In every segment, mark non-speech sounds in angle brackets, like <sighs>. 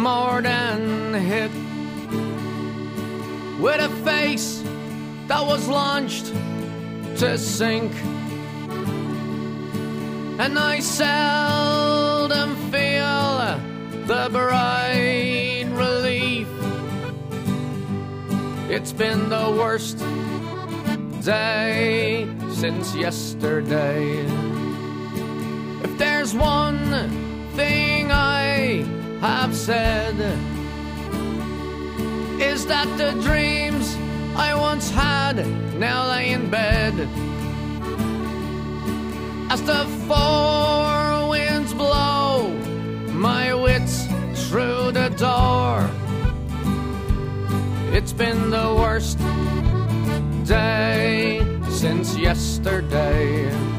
more than hit. With a face that was launched to sink. And I seldom feel the bright relief. It's been the worst day since yesterday. If there's one have said, is that the dreams I once had now lay in bed. As the four winds blow my wits through the door, it's been the worst day since yesterday.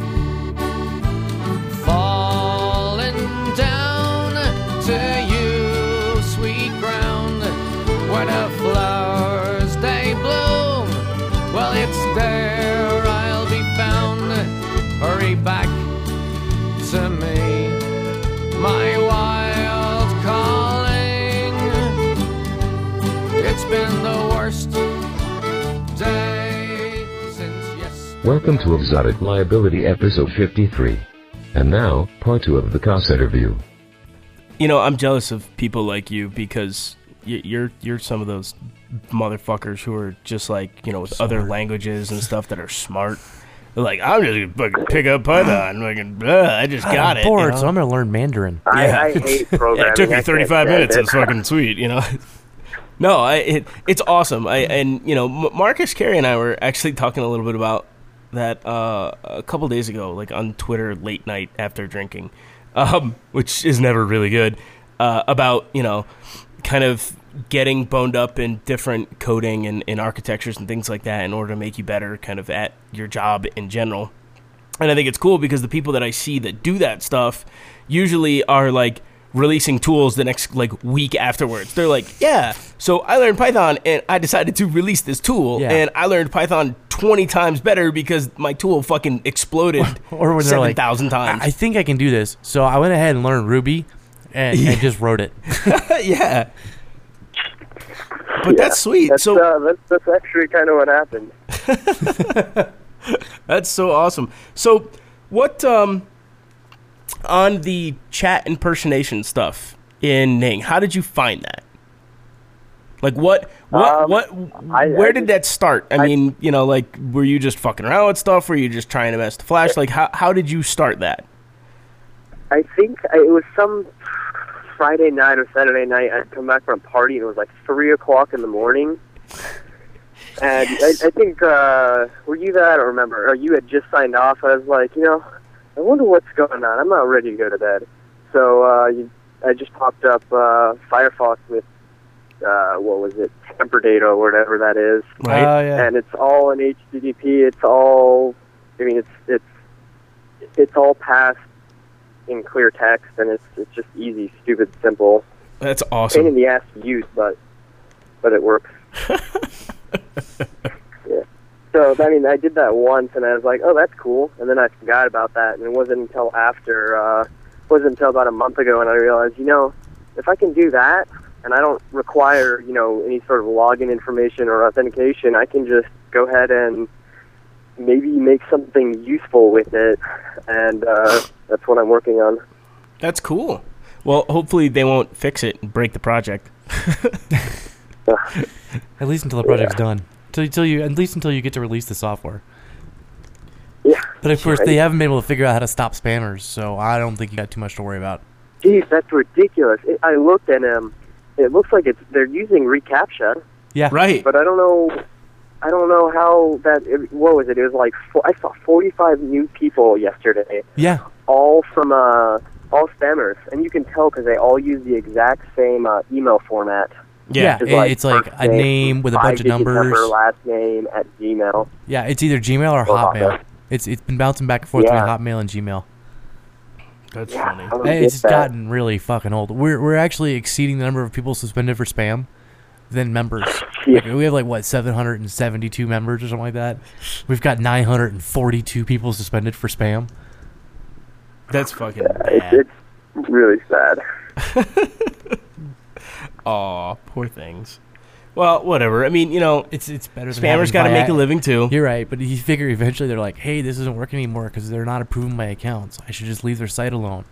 Welcome to Exotic Liability episode 53. And now, part 2 of the Cost interview. you know, I'm jealous of people like you because you're you're some of those motherfuckers who are just like you know with other languages and stuff that are smart. They're like, I'm just gonna fucking pick up Python, <sighs> fucking, blah, I just got it. I'm bored, you so? I'm gonna learn Mandarin. I, <laughs> Yeah. I hate <laughs> Yeah, it took me 35 stand minutes. It's fucking sweet, you know. <laughs> no, I it, it's awesome. I and you know Marcus Carey and I were actually talking a little bit about that uh, a couple days ago, like on Twitter late night after drinking, um, which is never really good. Uh, about you know, kind of getting boned up in different coding and, and architectures and things like that in order to make you better, kind of at your job in general. And I think it's cool because the people that I see that do that stuff usually are like releasing tools the next like week afterwards. They're like, yeah, so I learned Python and I decided to release this tool Yeah. and I learned Python 20 times better because my tool fucking exploded <laughs> Or when they're like, 7,000 I, times. I think I can do this, so I went ahead and learned Ruby, and, and just wrote it. <laughs> <laughs> yeah. But that's sweet. That's, so uh, that's, that's actually kind of what happened. That's so awesome. So, what um on the chat impersonation stuff in Ning? How did you find that? Like what what Um, what I- where I did that start? I, I- mean, you know, like were you just fucking around with stuff? Were you just trying to mess the flash? Like how how did you start that? I think it was some Friday night or Saturday night. I'd come back from a party and it was like three o'clock in the morning. And I, I think uh, were you that? I don't remember. Or you had just signed off. I was like, you know, I wonder what's going on. I'm not ready to go to bed. So uh, you, I just popped up uh, Firefox with uh, what was it, temper data or whatever that is. Right? Oh yeah. and it's all in HTTP. It's all, I mean, it's it's it's all passed in clear text, and it's it's just easy, stupid, simple. That's awesome. Pain in the ass to use, but but it works. <laughs> yeah. So I mean, I did that once, and I was like, oh, that's cool, and then I forgot about that, and it wasn't until after, uh, wasn't until about a month ago, and I realized, you know, if I can do that, and I don't require, you know, any sort of login information or authentication, I can just go ahead and maybe make something useful with it, and uh, that's what I'm working on. That's cool. Well, hopefully they won't fix it and break the project. <laughs> At least until the project's done. Till, till you, at least until you get to release the software. Yeah. But of course, Right. they haven't been able to figure out how to stop spammers, so I don't think you got too much to worry about. Geez, that's ridiculous. It, I looked at him. It looks like it's they're using reCAPTCHA, Yeah. Right. but I don't know. I don't know how that. It, what was it? It was like four, I saw 45 new people yesterday, Yeah. all from uh, all spammers, and you can tell because they all use the exact same uh, email format. Yeah. Yeah. It- it's like a name with a bunch of numbers. Number, last name at Gmail. Yeah. It's either Gmail or Oh, Hotmail. okay. It's it's been bouncing back and forth Yeah. between Hotmail and Gmail. That's Yeah, funny. Hey, it's that. gotten really fucking old. We're we're actually exceeding the number of people suspended for spam than members. <laughs> Yeah. Like, we have like what 772 members or something like that. We've got 942 people suspended for spam. That's fucking It's, bad. it's really sad. <laughs> Aw, poor things. Well, whatever. I mean, you know, It's it's better. Than spammers got to make a living too. You're right, but you figure eventually they're like, hey, this isn't working anymore because they're not approving my accounts. I should just leave their site alone.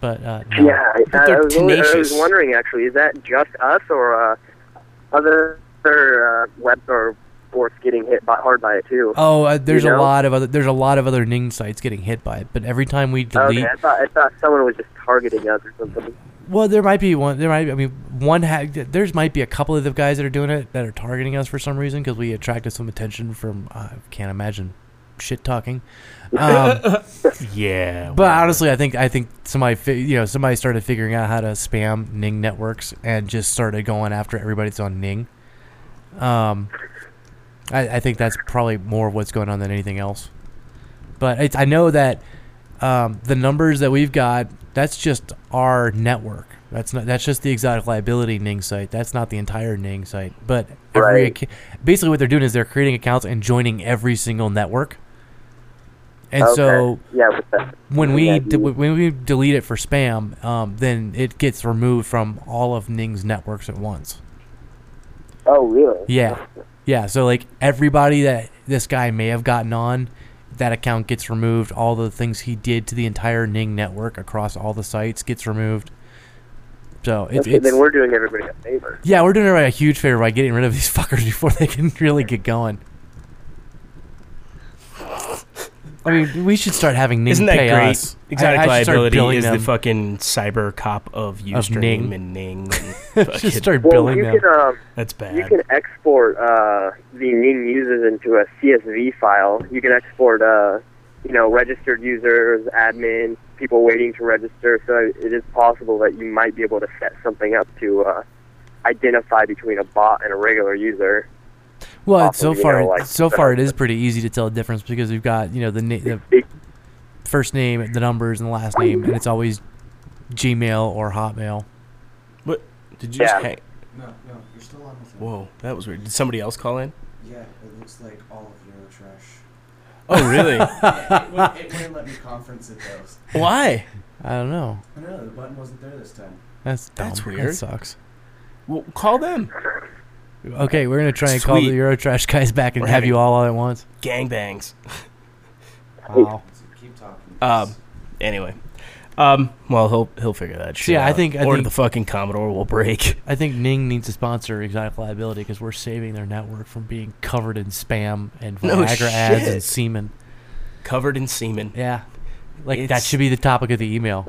But uh, no. Yeah, I, I, they're was, wondering- I was tenacious. wondering actually, is that just us or uh, other other uh, web or sports getting hit by, hard by it too? Oh, uh, there's You a know? lot of other there's a lot of other Ning sites getting hit by it, but every time we delete, okay, I thought I thought someone was just targeting us or something. Well, there might be one. There might, be, I mean, one. Ha- there's might be a couple of the guys that are doing it that are targeting us for some reason because we attracted some attention from. I can't imagine shit talking. Um, <laughs> Yeah. But honestly, I think I think somebody fi- you know somebody started figuring out how to spam Ning networks and just started going after everybody that's on Ning. Um, I, I think that's probably more of what's going on than anything else. But it's, I know that um, the numbers that we've got that's just our network. That's not that's just the exotic liability Ning site. That's not the entire Ning site. But every Right. basically what they're doing is they're creating accounts and joining every single network. And okay. so yeah, when we Yeah, de- when we delete it for spam, um, then it gets removed from all of Ning's networks at once. oh really? Yeah, yeah. So like everybody that this guy may have gotten on, that account gets removed. All the things he did to the entire Ning network across all the sites gets removed. So it's, Okay, then we're doing everybody a favor. yeah, we're doing everybody a huge favor by getting rid of these <laughs> fuckers before they can really get going. I mean, we should start having Ning Isn't that pay great? us. Exotic I- I should start liability billing is the them. fucking cyber cop of Ustream Ning. and Ning. And <laughs> Just fucking- start Well, billing you them. can um, that's you can export uh, the Ning users into a CSV file. You can export, uh, you know, registered users, admins, people waiting to register. So it is possible that you might be able to set something up to uh, identify between a bot and a regular user. Well, it's so awesome, you far, know, like, so far it uh, pretty easy to tell the difference because we've got you know the, na- the It- first name, the numbers, and the last name, and it's always Gmail or Hotmail. What? Did you just Yeah. hang? No, no, you're still on with it. Whoa, that was weird. Did somebody else call in? Yeah, it looks like all of your trash. Oh, really? <laughs> it, wouldn't, it wouldn't let me conference it though. Why? I don't know. I know the button wasn't there this time. That's dumb. That's That weird. sucks. Well, call them. Okay, we're gonna try and call the Sweet. Eurotrash guys back and We're have having- you all all at once. Gangbangs. Wow. So keep talking. Um. Anyway. Um. Well, he'll he'll figure that shit. yeah, I out. think- I or think- the fucking Commodore will break. <laughs> I think Ning needs to sponsor Exotic Liability because we're saving their network from being covered in spam and No Viagra ads shit. and semen. Covered in semen. Yeah, like that It's- should be the topic of the email.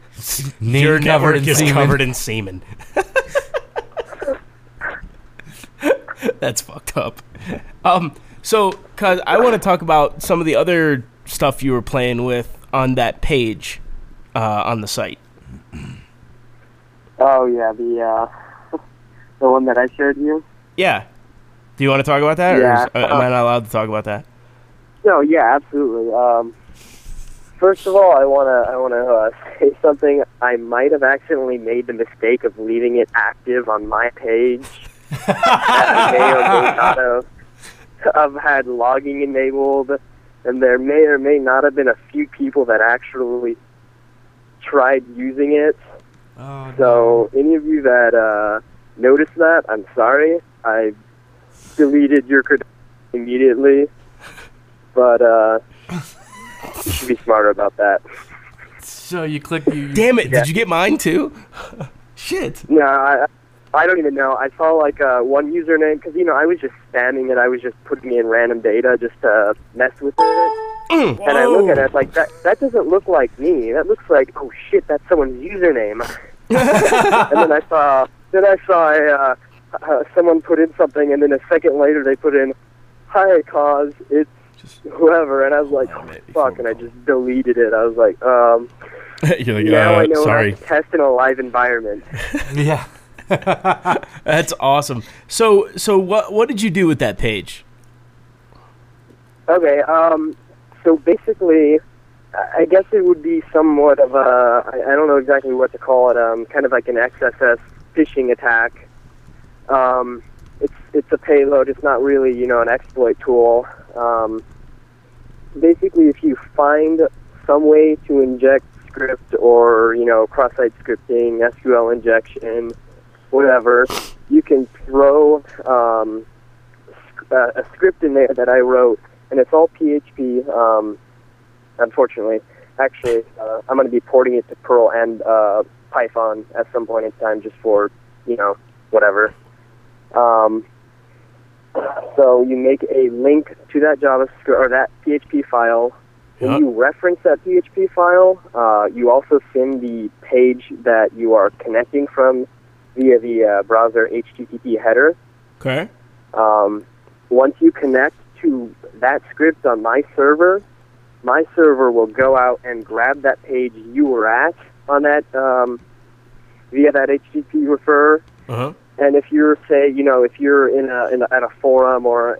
<laughs> Ning Your covered network in is semen. covered in semen. <laughs> <laughs> That's fucked up. Um. So, cause I want to talk about some of the other stuff you were playing with on that page, uh, on the site. Oh yeah, the uh, <laughs> the one that I showed you. Yeah. Do you want to talk about that, Yeah. or is, uh, am I not allowed to talk about that? No, yeah, absolutely. Um, first of all, I wanna I wanna uh, <laughs> say something. I might have accidentally made the mistake of leaving it active on my page. I may or may not have. I've had logging enabled, and there may or may not have been a few people that actually tried using it. Oh, So any of you that uh, noticed that, I'm sorry. I deleted your credentials immediately, but uh, you should be smarter about that. So you click. You, you- Damn it! Yeah. Did you get mine too? <laughs> Shit. No, I, I don't even know. I saw like uh, one username because you know I was just spamming it. I was just putting in random data just to mess with it. Mm. And I look at it like that. That doesn't look like me. That looks like oh shit, that's someone's username. <laughs> and then I saw, then I saw uh, uh, someone put in something, and then a second later they put in, "Hi, cause it's just whoever," and I was like, Damn it, "Fuck!" And I just deleted it. I was like, um, <laughs> You're like, now I uh, know sorry. how to test in a live environment. <laughs> yeah. <laughs> That's awesome. So, so what what did you do with that page? Okay, um, so basically, I guess it would be somewhat of a, I I don't know exactly what to call it, um, kind of like an XSS phishing attack. Um, it's, it's a payload, it's not really, you know, an exploit tool. Um, basically, if you find some way to inject script or, you know, cross-site scripting, SQL injection, whatever, you can throw um, uh, a script in there that I wrote, and it's all PHP. Um, unfortunately, actually, uh, I'm going to be porting it to Perl and uh, Python at some point in time, just for you know whatever. Um, so you make a link to that JavaScript or that PHP file. When Yep. you reference that PHP file, uh, you also send the page that you are connecting from via the uh, browser HTTP header. Okay. Um, once you connect to that script on my server, my server will go out and grab that page you were at on that um, via that HTTP refer. Uh huh. And if you're, say, you know, if you're in a, in a at a forum or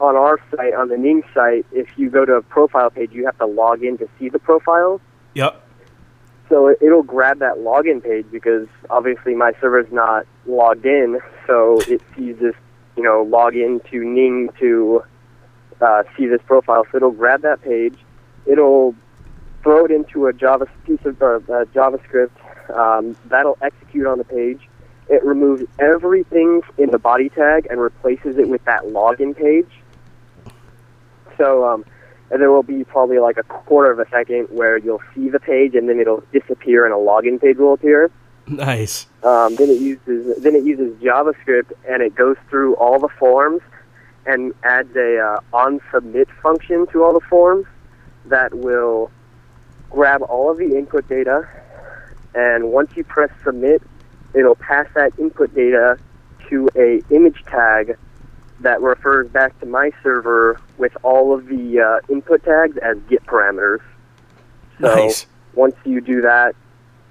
on our site, on the Ning site, if you go to a profile page, you have to log in to see the profile. Yep. So it- it'll grab that login page because obviously my server's not logged in, so it sees this, you know, log in to Ning to uh, see this profile. So it'll grab that page, it'll throw it into a Java piece of or, JavaScript um, that'll execute on the page. It removes everything in the body tag and replaces it with that login page. So um, and there will be probably like a quarter of a second where you'll see the page and then it'll disappear and a login page will appear. Nice. Um, then it uses then it uses JavaScript and it goes through all the forms and adds a uh, on submit function to all the forms that will grab all of the input data and once you press submit, it'll pass that input data to a image tag that refers back to my server with all of the uh, input tags as get parameters. So Nice. once you do that,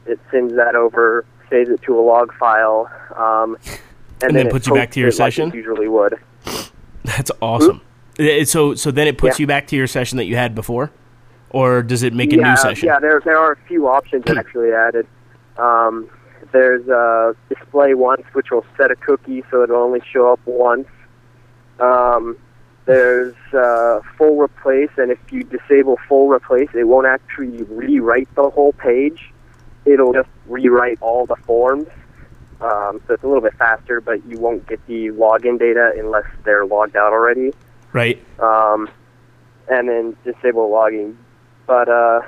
it sends that over, saves it to a log file, um, and, <laughs> And then it puts you back to your it like session? usually would. That's awesome. Uh, So so then it puts Yeah. you back to your session that you had before, or does it make a yeah, new session? Yeah, there there are a few options <clears throat> actually added. Um, there's uh, display once, which will set a cookie so it'll only show up once. Um, there's uh, full replace, and if you disable full replace, it won't actually rewrite the whole page. It'll just rewrite all the forms. Um, so it's a little bit faster, but you won't get the login data unless they're logged out already Right. um, and then disable logging. But uh,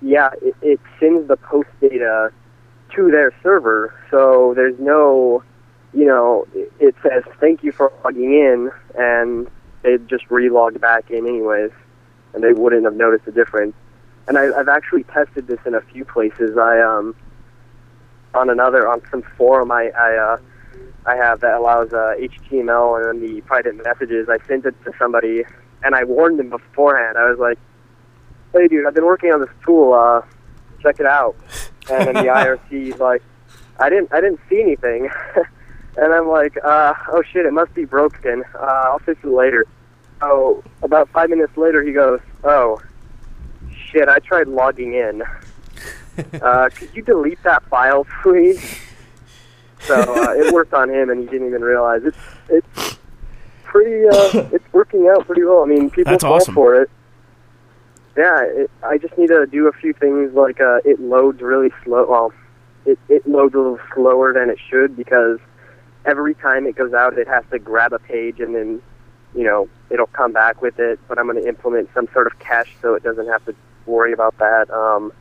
yeah, it, it sends the post data to their server, so there's no, you know, it, says thank you for logging in, and they just relogged back in anyways, and they wouldn't have noticed the difference. And I, I've actually tested this in a few places. I um, on another on some forum I I uh, I have that allows uh, HTML and then the private messages. I sent it to somebody, and I warned them beforehand. I was like, "Hey, dude, I've been working on this tool. Uh, check it out." And then the <laughs> IRC is like, "I didn't, I didn't see anything." <laughs> and I'm like, uh, "Oh shit, it must be broken. Uh, I'll fix it later." So about five minutes later, he goes, "Oh, shit, I tried logging in. <laughs> Uh, could you delete that file, please?" So uh, it worked on him, and he didn't even realize it's it's pretty. Uh, it's working out pretty well. I mean, people That's fall awesome. for it. Yeah, it, I just need to do a few things like uh, it loads really slow. Well, it it loads a little slower than it should because every time it goes out, it has to grab a page and then you know it'll come back with it. But I'm going to implement some sort of cache so it doesn't have to worry about that. Um,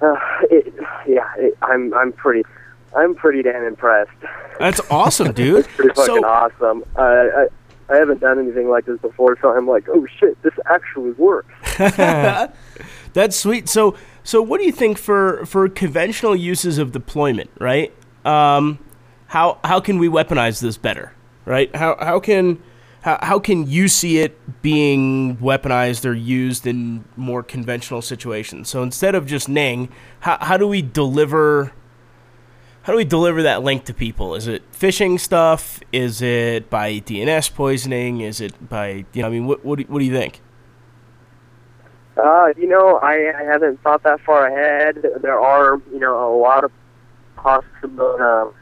uh, it, yeah, it, I'm I'm pretty I'm pretty damn impressed. That's <laughs> awesome, dude. It's pretty fucking so awesome. I, I I haven't done anything like this before, so I'm like, oh shit, this actually works. <laughs> <laughs> That's sweet. So, so what do you think for for conventional uses of deployment? Right? Um, how how can we weaponize this better? Right? How how can how, how can you see it being weaponized or used in more conventional situations? So instead of just Ning, how how do we deliver? How do we deliver that link to people? Is it phishing stuff? Is it by DNS poisoning? Is it by you know? I mean, what what do, what do you think? Uh, you know, I, I haven't thought that far ahead. There are, you know, a lot of possible. Um,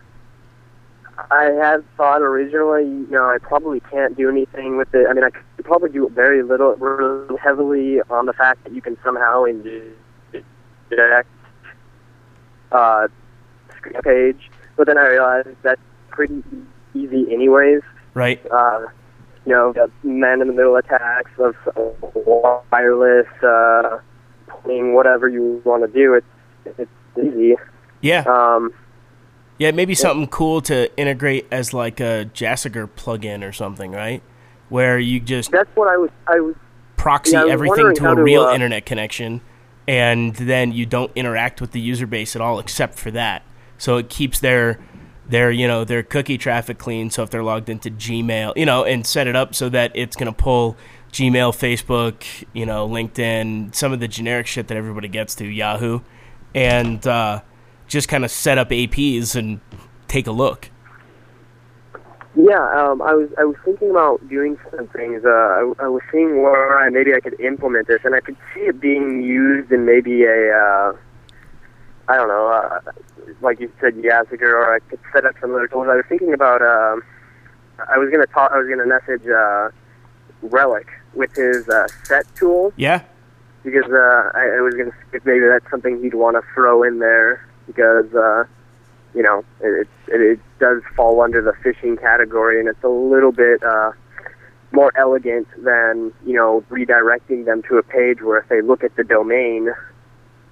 I had thought originally, you know, I probably can't do anything with it. I mean, I could probably do very little, really heavily on the fact that you can somehow inject uh, screen page. but then I realized that's pretty easy anyways. Right. Uh, you know, the man-in-the-middle attacks of wireless, uh, pulling whatever you want to do. It's it's easy. Yeah. Um, Yeah, maybe something cool to integrate as like a Jassiger plugin or something, right? Where you just that's what I was I was proxy Yeah, I was everything to a to, real uh, internet connection, and then you don't interact with the user base at all except for that. So it keeps their their you know their cookie traffic clean. So if they're logged into Gmail, you know, and set it up so that it's going to pull Gmail, Facebook, you know, LinkedIn, some of the generic shit that everybody gets to Yahoo, and uh, just kind of set up APs and take a look. Yeah, um, I was I was thinking about doing some things. Uh, I, I was seeing where I, maybe I could implement this, and I could see it being used in maybe a uh, I don't know, uh, like you said, Yassiger, or I could set up some other tools. I was thinking about. Um, I was gonna talk. I was gonna message uh, Relic with his uh, set tool Yeah, because uh, I, I was gonna see if maybe that's something he'd want to throw in there because uh, you know it, it it does fall under the phishing category and it's a little bit uh, more elegant than you know redirecting them to a page where if they look at the domain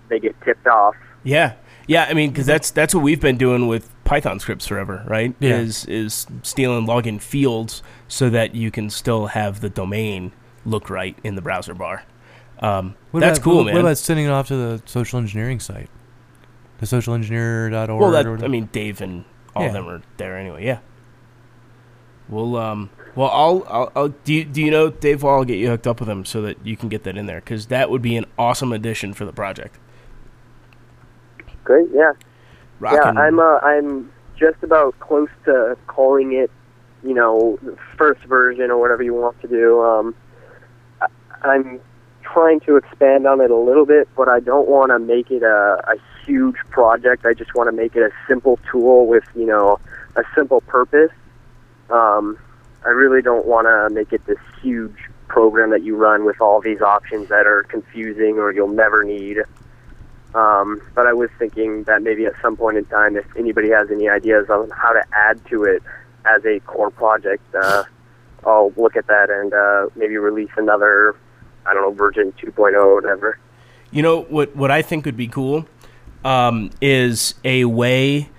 they get tipped off. Yeah, yeah. I mean, because that's that's what we've been doing with Python scripts forever, right? Yeah. Is is stealing login fields so that you can still have the domain look right in the browser bar. Um, What that's about, cool, what, man. What about sending it off to the social engineering site? The socialengineer.org well, that or? I mean, Dave and all of them are there anyway. Yeah. Well, um, well, I'll, I'll, I'll do. You, do you know Dave? Well, I'll get you hooked up with him so that you can get that in there because that would be an awesome addition for the project. Great, yeah. Rockin'. Yeah, I'm uh, I'm just about close to calling it, you know, first version or whatever you want to do. Um, I, I'm trying to expand on it a little bit, but I don't want to make it a, a huge project. I just want to make it a simple tool with, you know, a simple purpose. Um, I really don't want to make it this huge program that you run with all these options that are confusing or you'll never need. Um, but I was thinking that maybe at some point in time, if anybody has any ideas on how to add to it as a core project, uh, I'll look at that and uh, maybe release another, I don't know, version 2.0 or whatever. You know what? What I think would be cool um, is a way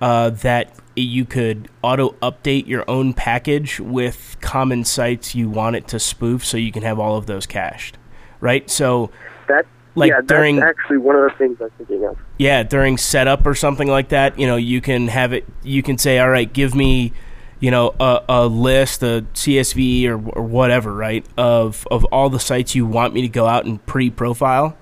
uh, that you could auto update your own package with common sites you want it to spoof, so you can have all of those cached, right? So That's Like yeah, during- actually one of the things I'm thinking of. yeah, during setup or something like that, you know, you can have it. You can say, all right, give me, you know, a, a list, a CSV or, or whatever, right, of of all the sites you want me to go out and pre-profile,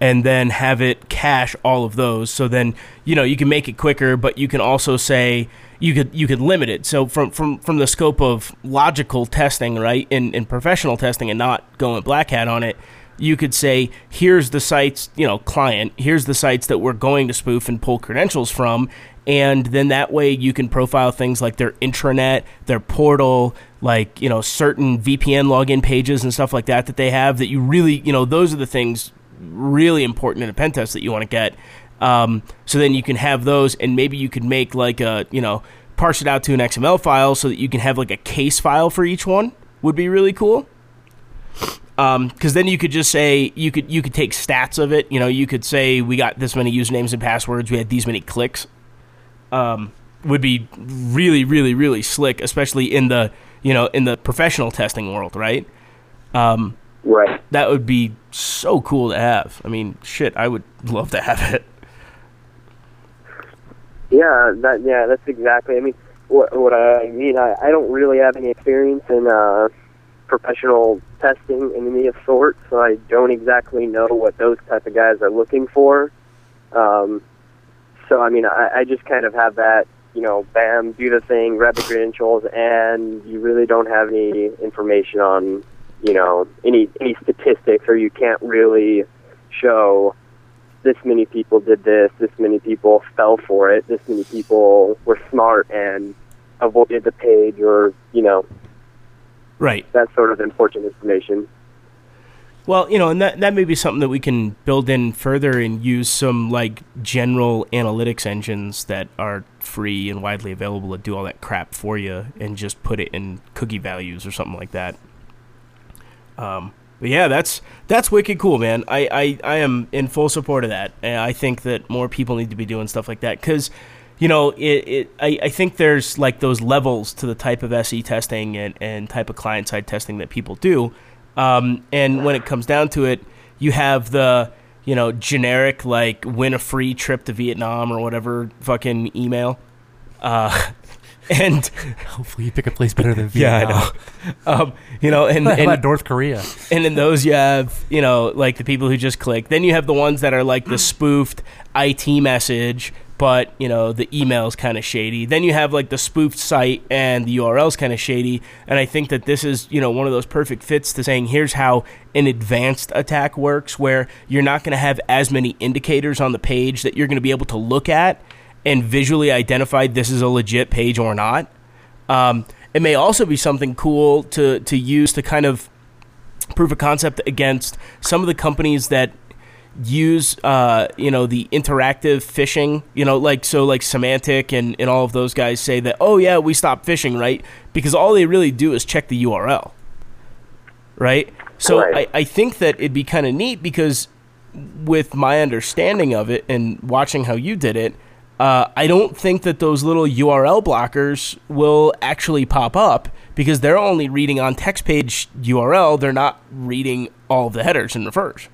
and then have it cache all of those. So then, you know, you can make it quicker, but you can also say you could you could limit it. So from from from the scope of logical testing, right, in in professional testing, and not going black hat on it you could say, here's the sites, you know, client, here's the sites that we're going to spoof and pull credentials from. And then that way you can profile things like their intranet, their portal, like, you know, certain VPN login pages and stuff like that that they have that you really, you know, those are the things really important in a pen test that you want to get. Um, so then you can have those and maybe you could make like a, you know, parse it out to an XML file so that you can have like a case file for each one would be really cool because then you could just say you could you could take stats of it. You know, you could say we got this many usernames and passwords, we had these many clicks. Um, would be really, really, really slick, especially in the you know in the professional testing world, right? Um, Right. that would be so cool to have. I mean, shit, I would love to have it. Yeah, that yeah, that's exactly. I mean, what what I mean, I, I don't really have any experience in uh, professional testing in any of sorts, so I don't exactly know what those type of guys are looking for. Um, so I mean, I, I just kind of have that, you know, bam, do the thing, grab the credentials, and you really don't have any information on, you know, any any statistics, or you can't really show this many people did this, this many people fell for it, this many people were smart and avoided the page or, you know, Right. that sort of important information. Well, you know, and that that may be something that we can build in further and use some like general analytics engines that are free and widely available to do all that crap for you, and just put it in cookie values or something like that. Um, but yeah, that's that's wicked cool, man. I, I, I am in full support of that. And I think that more people need to be doing stuff like that because, you know, it, it I, I think there's like those levels to the type of SE testing and, and type of client side testing that people do. Um, and when it comes down to it, you have the you know generic like win a free trip to Vietnam or whatever fucking email. Uh, and Hopefully, you pick a place better than Vietnam. <laughs> yeah, I know. Um, you know, and, How about North Korea? and in those you have you know like the people who just click then you have the ones that are like the spoofed it message but you know the email's kind of shady then you have like the spoofed site and the url's kind of shady and i think that this is you know one of those perfect fits to saying here's how an advanced attack works where you're not going to have as many indicators on the page that you're going to be able to look at and visually identify this is a legit page or not um, it may also be something cool to, to use to kind of proof of concept against some of the companies that use uh, you know the interactive phishing you know like so like semantic and, and all of those guys say that oh yeah we stopped phishing right because all they really do is check the url right so Right. I, I think that it'd be kind of neat because with my understanding of it and watching how you did it uh, I don't think that those little URL blockers will actually pop up because they're only reading on text page URL. They're not reading all of the headers and refers.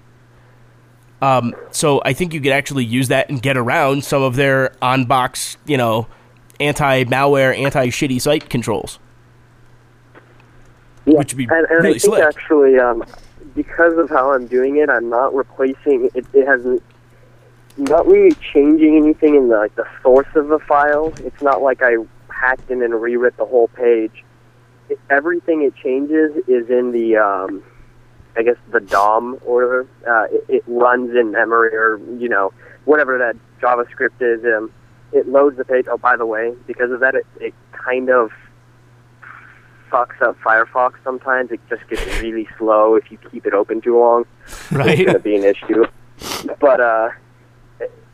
Um, so I think you could actually use that and get around some of their on box, you know, anti malware, anti shitty site controls. Yeah, Which would be and, and really I think slick. actually, um, because of how I'm doing it, I'm not replacing it. It hasn't not really changing anything in the like the source of the file. It's not like I hacked in and rewrote the whole page. It, everything it changes is in the, um, I guess the DOM order. Uh, it, it runs in memory or you know whatever that JavaScript is. Um, it loads the page. Oh, by the way, because of that, it, it kind of fucks up Firefox sometimes. It just gets really slow if you keep it open too long. It's going to be an issue. But uh,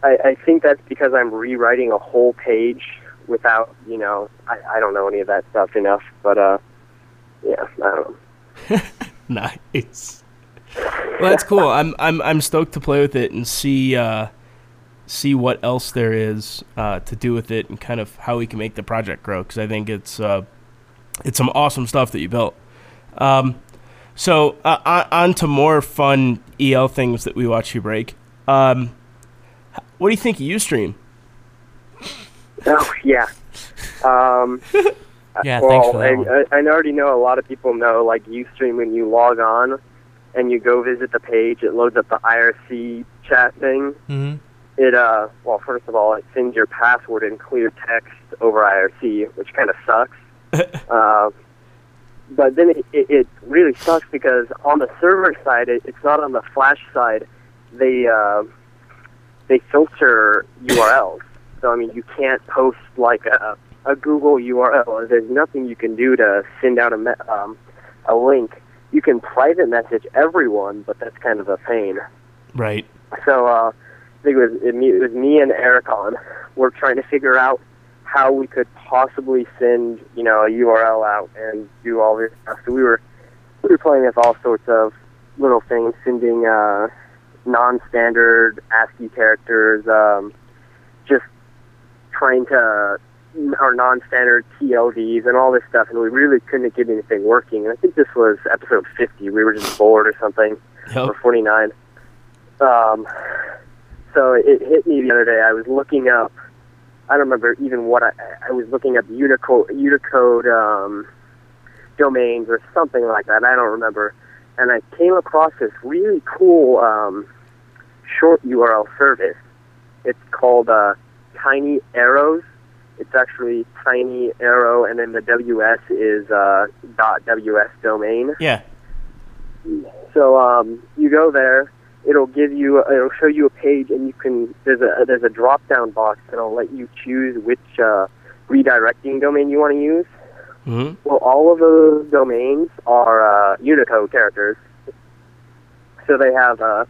I, I think that's because I'm rewriting a whole page without, you know, I, I don't know any of that stuff enough. But uh, yeah, I don't know. <laughs> nice. Well, that's cool. I'm I'm I'm stoked to play with it and see uh, see what else there is uh, to do with it and kind of how we can make the project grow because I think it's uh, it's some awesome stuff that you built. Um, so uh, on, to more fun EL things that we watch you break. Um, what do you think of UStream? <laughs> Oh, yeah. Um, <laughs> Yeah, well, thanks for that and. I, I already know a lot of people know, like Ustream, when you log on and you go visit the page, it loads up the IRC chat thing. Mhm. It, uh, well, first of all, it sends your password in clear text over IRC, which kind of sucks. <laughs> uh, but then it, it, it really sucks because on the server side, it, it's not on the Flash side. They uh, they filter URLs. So I mean, you can't post like a, a Google URL. There's nothing you can do to send out a me- um, a link. You can private message everyone, but that's kind of a pain. Right. So uh, I think it was it, me- it was me and Ericon. We're trying to figure out how we could possibly send you know a URL out and do all this stuff. So we were we were playing with all sorts of little things, sending uh, non-standard ASCII characters, um, just trying to or non-standard TLDs and all this stuff, and we really couldn't get anything working. And I think this was episode 50. We were just bored or something, or 49. Um, so it hit me the other day. I was looking up. I don't remember even what I. I was looking up Unicode, Unicode um, domains or something like that. I don't remember. And I came across this really cool um, short URL service. It's called uh, Tiny Arrows. It's actually Tiny Arrow, and then the WS is uh, .ws domain. Yeah. So um, you go there. It'll give you. It'll show you a page, and you can. There's a there's a drop down box that'll let you choose which uh, redirecting domain you want to use. hmm Well, all of those domains are uh, Unicode characters. So they have uh,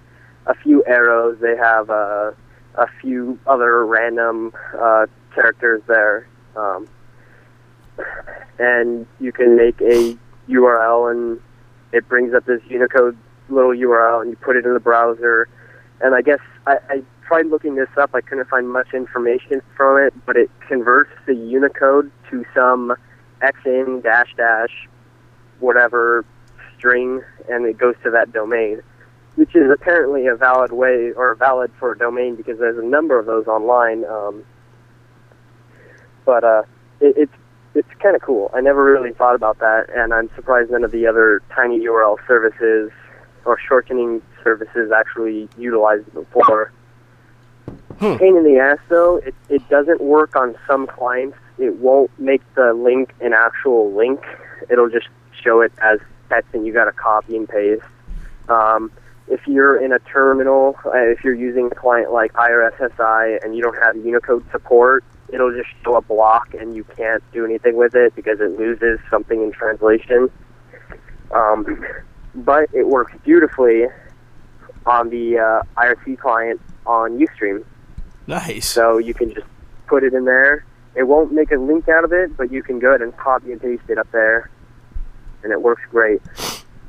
a few arrows. They have uh, a few other random uh, characters there, um, and you can make a URL, and it brings up this Unicode little URL, and you put it in the browser. And I guess I, I tried looking this up. I couldn't find much information from it, but it converts the Unicode to some xn dash dash whatever string, and it goes to that domain, which is apparently a valid way or valid for a domain because there's a number of those online. Um, but uh, it, it's it's kind of cool. I never really thought about that, and I'm surprised none of the other tiny URL services or shortening services actually utilize it before. Pain in the ass though, it, it doesn't work on some clients. It won't make the link an actual link. It'll just show it as text and you got to copy and paste. Um, if you're in a terminal, uh, if you're using a client like IRSSI and you don't have Unicode support, it'll just show a block and you can't do anything with it because it loses something in translation. Um, but it works beautifully on the uh, IRC client on Ustream. Nice. So you can just put it in there. It won't make a link out of it, but you can go ahead and copy and paste it up there, and it works great.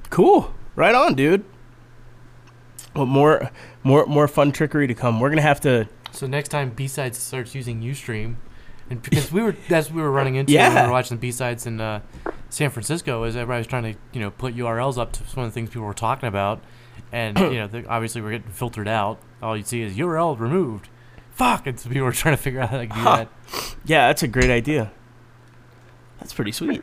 Cool. Right on, dude. Well, more, more, more fun trickery to come. We're gonna have to. So next time B sides starts using UStream, and because we were <laughs> that's we were running into Yeah. when we were watching B sides in uh, San Francisco, is everybody was trying to you know put URLs up to one of the things people were talking about, and <clears throat> you know obviously we're getting filtered out. All you see is URL removed. Fuck! And so people were trying to figure out how to do Huh. that. Yeah, that's a great idea. That's pretty sweet.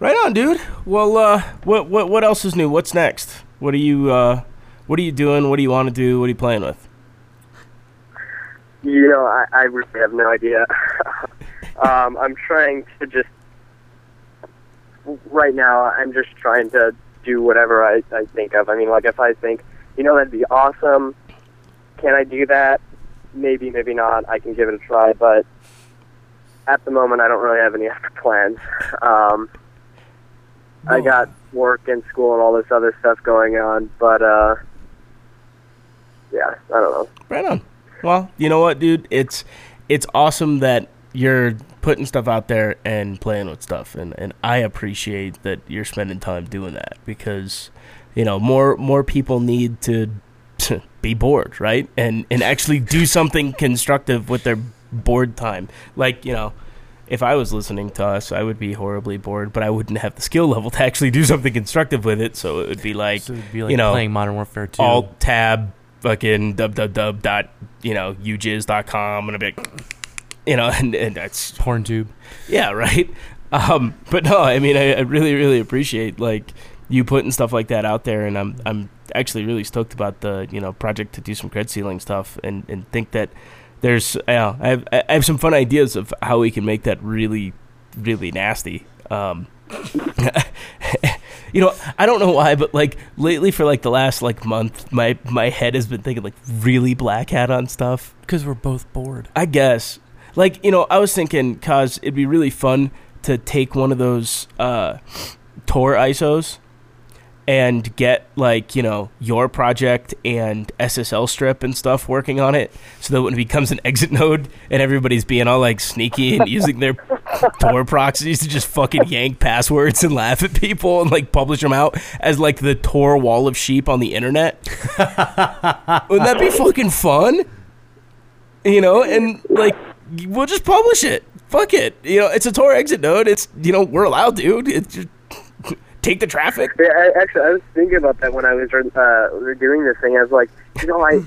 Right on, dude. Well, uh, what what what else is new? What's next? What are you uh, what are you doing? What do you want to do? What are you playing with? You know, I, I really have no idea. <laughs> um, I'm trying to just right now. I'm just trying to do whatever I, I think of. I mean, like if I think, you know, that'd be awesome. Can I do that? Maybe, maybe not. I can give it a try, but at the moment, I don't really have any <laughs> other plans. Um, I got work and school and all this other stuff going on, but uh, yeah, I don't know. Right on. Well, you know what, dude? It's it's awesome that you're putting stuff out there and playing with stuff, and and I appreciate that you're spending time doing that because you know more more people need to <laughs> be bored, right? And and actually do <laughs> something constructive with their bored time. Like you know, if I was listening to us, I would be horribly bored, but I wouldn't have the skill level to actually do something constructive with it. So it would be like, So it'd be like you know, playing Modern Warfare 2. alt tab fucking www dot you know com and a bit you know <laughs> and, and that's porn tube. yeah right um but no i mean I, I really really appreciate like you putting stuff like that out there and i'm i'm actually really stoked about the you know project to do some cred sealing stuff and and think that there's yeah i have i have some fun ideas of how we can make that really really nasty um <laughs> you know i don't know why but like lately for like the last like month my my head has been thinking like really black hat on stuff Because we're both bored. I guess. Like, you know, I was thinking, cause it'd be really fun to take one of those uh, Tor ISOs and get like, you know, your project and SSL strip and stuff working on it, so that when it becomes an exit node and everybody's being all like sneaky and using their <laughs> Tor proxies to just fucking yank passwords and laugh at people and like publish them out as like the Tor wall of sheep on the internet. Wouldn't that be fucking fun? you know, and like we'll just publish it. Fuck it, you know, it's a Tor exit node. It's you know we're allowed dude. It's just take the traffic. Yeah, I, actually, I was thinking about that when I was uh, doing this thing. I was like, you know, I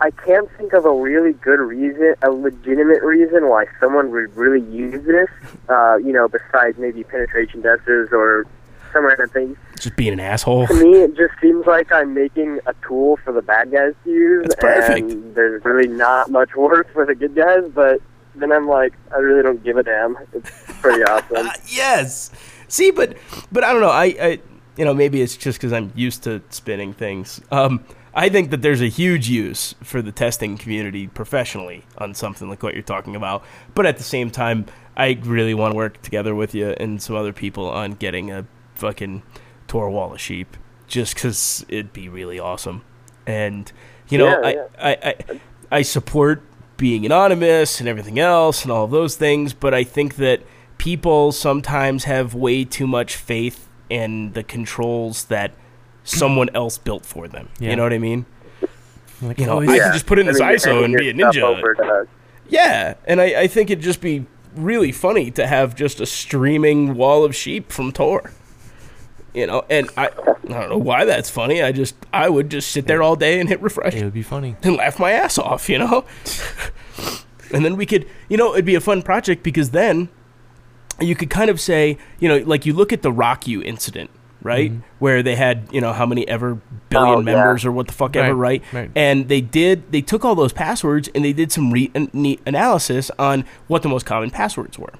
I can't think of a really good reason, a legitimate reason why someone would really use this. Uh, you know, besides maybe penetration testers or some random things. Just being an asshole. To me, it just seems like I'm making a tool for the bad guys to use, That's perfect. and there's really not much work for the good guys. But then I'm like, I really don't give a damn. It's pretty <laughs> awesome. Uh, yes. See, but but I don't know. I, I you know maybe it's just because I'm used to spinning things. Um, I think that there's a huge use for the testing community professionally on something like what you're talking about. But at the same time, I really want to work together with you and some other people on getting a fucking Tor wall of sheep. just because it'd be really awesome. And you know, Yeah, I. I, I I support being anonymous and everything else and all of those things, but I think that people sometimes have way too much faith in the controls that someone else built for them. Yeah. You know what I mean? Like, You know, oh, I yeah. could just put in I this mean, ISO and be a ninja. over to- Yeah, and I, I think it'd just be really funny to have just a streaming wall of sheep from Tor. You know, and I, I don't know why that's funny. I just I would just sit there all day and hit refresh it would be funny. and laugh my ass off, you know? and then we could, you know, it'd be a fun project because then you could kind of say, you know, like you look at the RockYou incident, right? Mm-hmm. Where they had, you know, how many ever billion Oh, yeah. members or what the fuck ever, Right, right? right. And they did, they took all those passwords and they did some re- an- neat analysis on what the most common passwords were.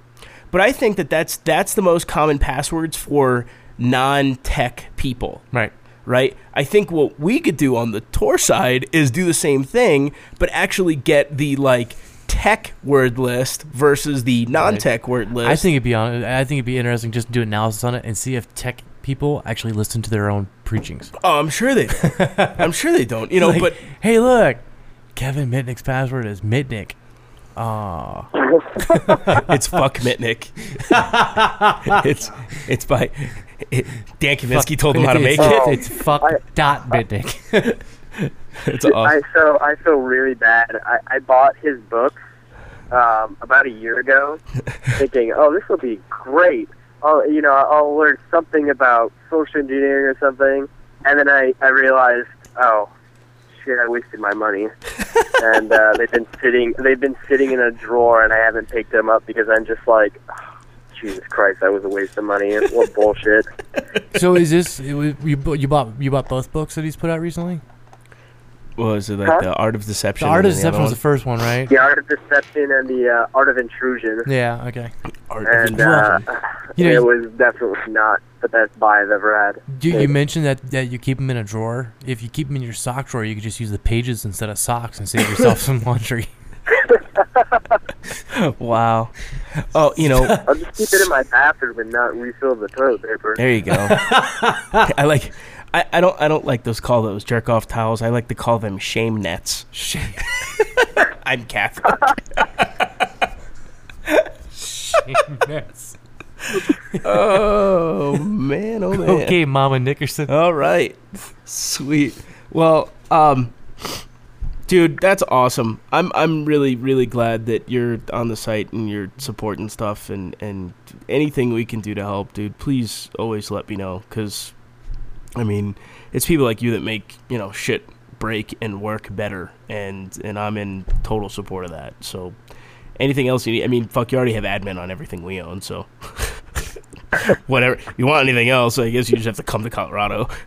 But I think that that's that's the most common passwords for non-tech people Right. right? I think what we could do on the Tor side is do the same thing, but actually get the like tech word list versus the non-tech word list. I think it'd be on. I think it'd be interesting just to do analysis on it and see if tech people actually listen to their own preachings. Oh, I'm sure they. Don't. <laughs> I'm sure they don't. You know, Like, but hey, look, Kevin Mitnick's password is Mitnick. Aw. <laughs> it's fuck Mitnick. <laughs> it's it's by it, Dan Kaminsky told him how to make it's, it. Oh. It's fuck I- dot Mitnick. It's awesome. I so I feel really bad. I, I bought his book um, about a year ago, thinking, "Oh, this will be great. Oh, you know, I'll learn something about social engineering or something." And then I I realized, oh, shit, I wasted my money. <laughs> and uh, they've been sitting they've been sitting in a drawer, and I haven't picked them up because I'm just like. "Oh, Jesus Christ, that was a waste of money. What bullshit. so is this it was, <laughs> you? You bought you bought both books that he's put out recently. What was it like Huh? the Art of Deception? The Art of then Deception was the first one, right? The Art of Deception and the uh, Art of Intrusion. Yeah. Okay. one? Art of and uh, You know, it was definitely not the best buy I've ever had. You, you mentioned that, that you keep them in a drawer. If you keep them in your sock drawer, you could just use the pages instead of socks and save yourself <laughs> some laundry. <laughs> wow. Oh, you know, I'll just keep it in my bathroom and not refill the toilet paper. There you go. <laughs> I like. I, I don't. I don't like those call those jerk off towels. I like to call them shame nets. Shame. <laughs> I'm Catholic. shame nets. Oh man. Oh man. okay, Mama Nickerson. All right. Sweet. Well, um dude, that's awesome. I'm I'm really really glad that you're on the site and you're supporting stuff and and anything we can do to help, dude. Please always let me know cuz I mean, it's people like you that make, you know, shit break and work better and and I'm in total support of that. So anything else you need, I mean, fuck, you already have admin on everything we own, so <laughs> whatever. You want anything else, I guess you just have to come to Colorado. <laughs>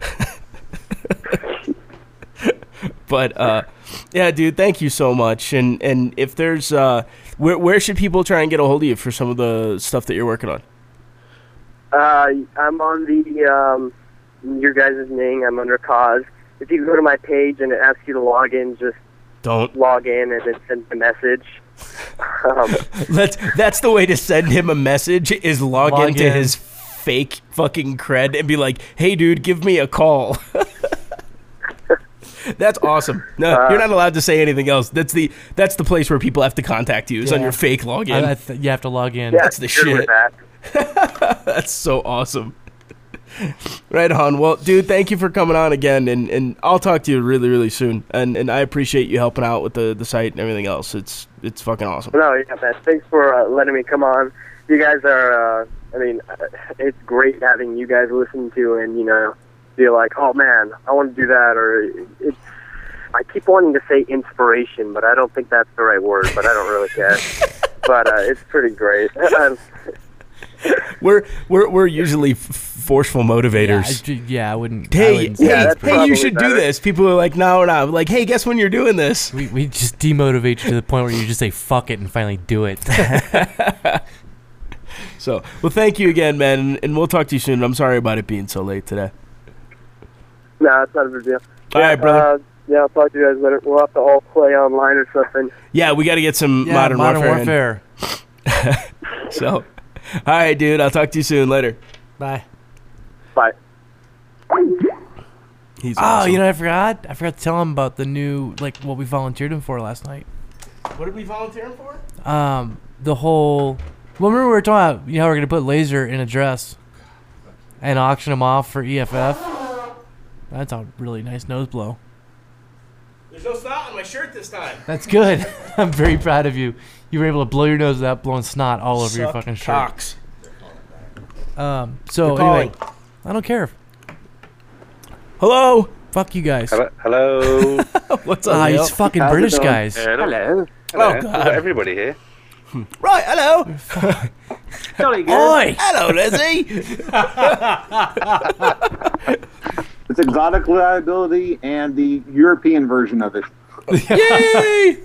but uh, yeah, dude, thank you so much. And and if there's uh, where where should people try and get a hold of you for some of the stuff that you're working on? Uh, I'm on the um, your guys' name. I'm under Kaz. If you go to my page and it asks you to log in, just Don't log in and then send a message. Um, <laughs> let's. That's the way to send him a message is log, Log into in. his fake fucking cred and be like, "Hey, dude, give me a call." <laughs> That's awesome. No, Uh, you're not allowed to say anything else. That's the that's the place where people have to contact you. Is on your fake login. I, I th- you have to log in. yeah, That's the shit. that. <laughs> That's so awesome. <laughs> right on. Well, dude, thank you for coming on again, and, and I'll talk to you really, really soon. And and I appreciate you helping out with the, the site and everything else. It's it's fucking awesome. No, yeah, man. Thanks for uh, letting me come on. You guys are. Uh, I mean, uh, it's great having you guys listen to and you know, be like, oh man, I want to do that, or it's. I keep wanting to say inspiration, but I don't think that's the right word. But I don't really care. <laughs> but uh, it's pretty great. <laughs> We're we're we're usually f- forceful Yeah, I, motivators. yeah, I wouldn't. I Hey, wouldn't hey, Yeah, that's hey! You probably should do this. People are like, no, we're not. Like, hey, guess when you're doing this? We, we just demotivate you to the point where you just say fuck it and finally do it. <laughs> So, well, thank you again, man, and, and we'll talk to you soon. I'm sorry about it being so late today. no, it's not a big deal. All right, brother. Uh, yeah, I'll talk to you guys later. We'll have to all play online or something. Yeah, we got to get some yeah, modern, modern warfare. in. warfare. <laughs> So, all right, dude. I'll talk to you soon. Later. Bye. Bye. He's Oh, awesome. you know, I forgot. I forgot to tell him about the new, like, what we volunteered him for last night. what did we volunteer him for? Um, the whole. Well, remember we were talking about, you know, how we're gonna put laser in a dress and auction him off for EFF. That's a really nice nose blow. There's no snot on my shirt this time. That's good. <laughs> I'm very proud of you. You were able to blow your nose without blowing snot all over your Suck fucking shirt. cocks. Um. So They're anyway, calling. I don't care. Hello. Fuck you guys. Hello. Hello. <laughs> What's up? Ah, Neil? these fucking How's it British going? guys. Hello. Hello. Hello. Oh, We've God. got everybody here. <laughs> Right. Hello. <laughs> Jolly good. Oi! Hello, Lizzie. It's exotic liability and the European version of it. Yay!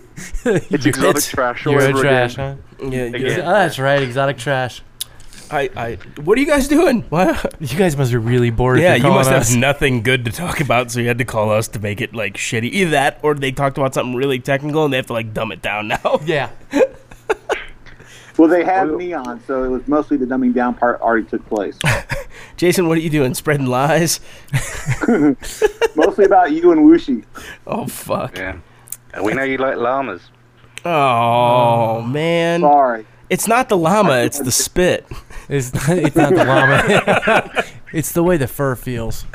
It's exotic trash all You're a over trash, huh? Yeah, Again. yeah. Oh, that's right, exotic trash. I, I. What are you guys doing? <laughs> What? You guys must be really bored. Yeah, you're you calling must us. have nothing good to talk about, so you had to call us to make it like shitty. Either that, or they talked about something really technical and they have to like dumb it down now. <laughs> Yeah. <laughs> Well, they had me on, so it was mostly the dumbing down part already took place. Jason, what are you doing? Spreading lies? mostly about you and Wuxi. Oh fuck! Yeah. We know you like llamas. Oh man, Sorry. It's not the llama; it's the spit. <laughs> It's not, it's not the llama. <laughs> it's the way the fur feels.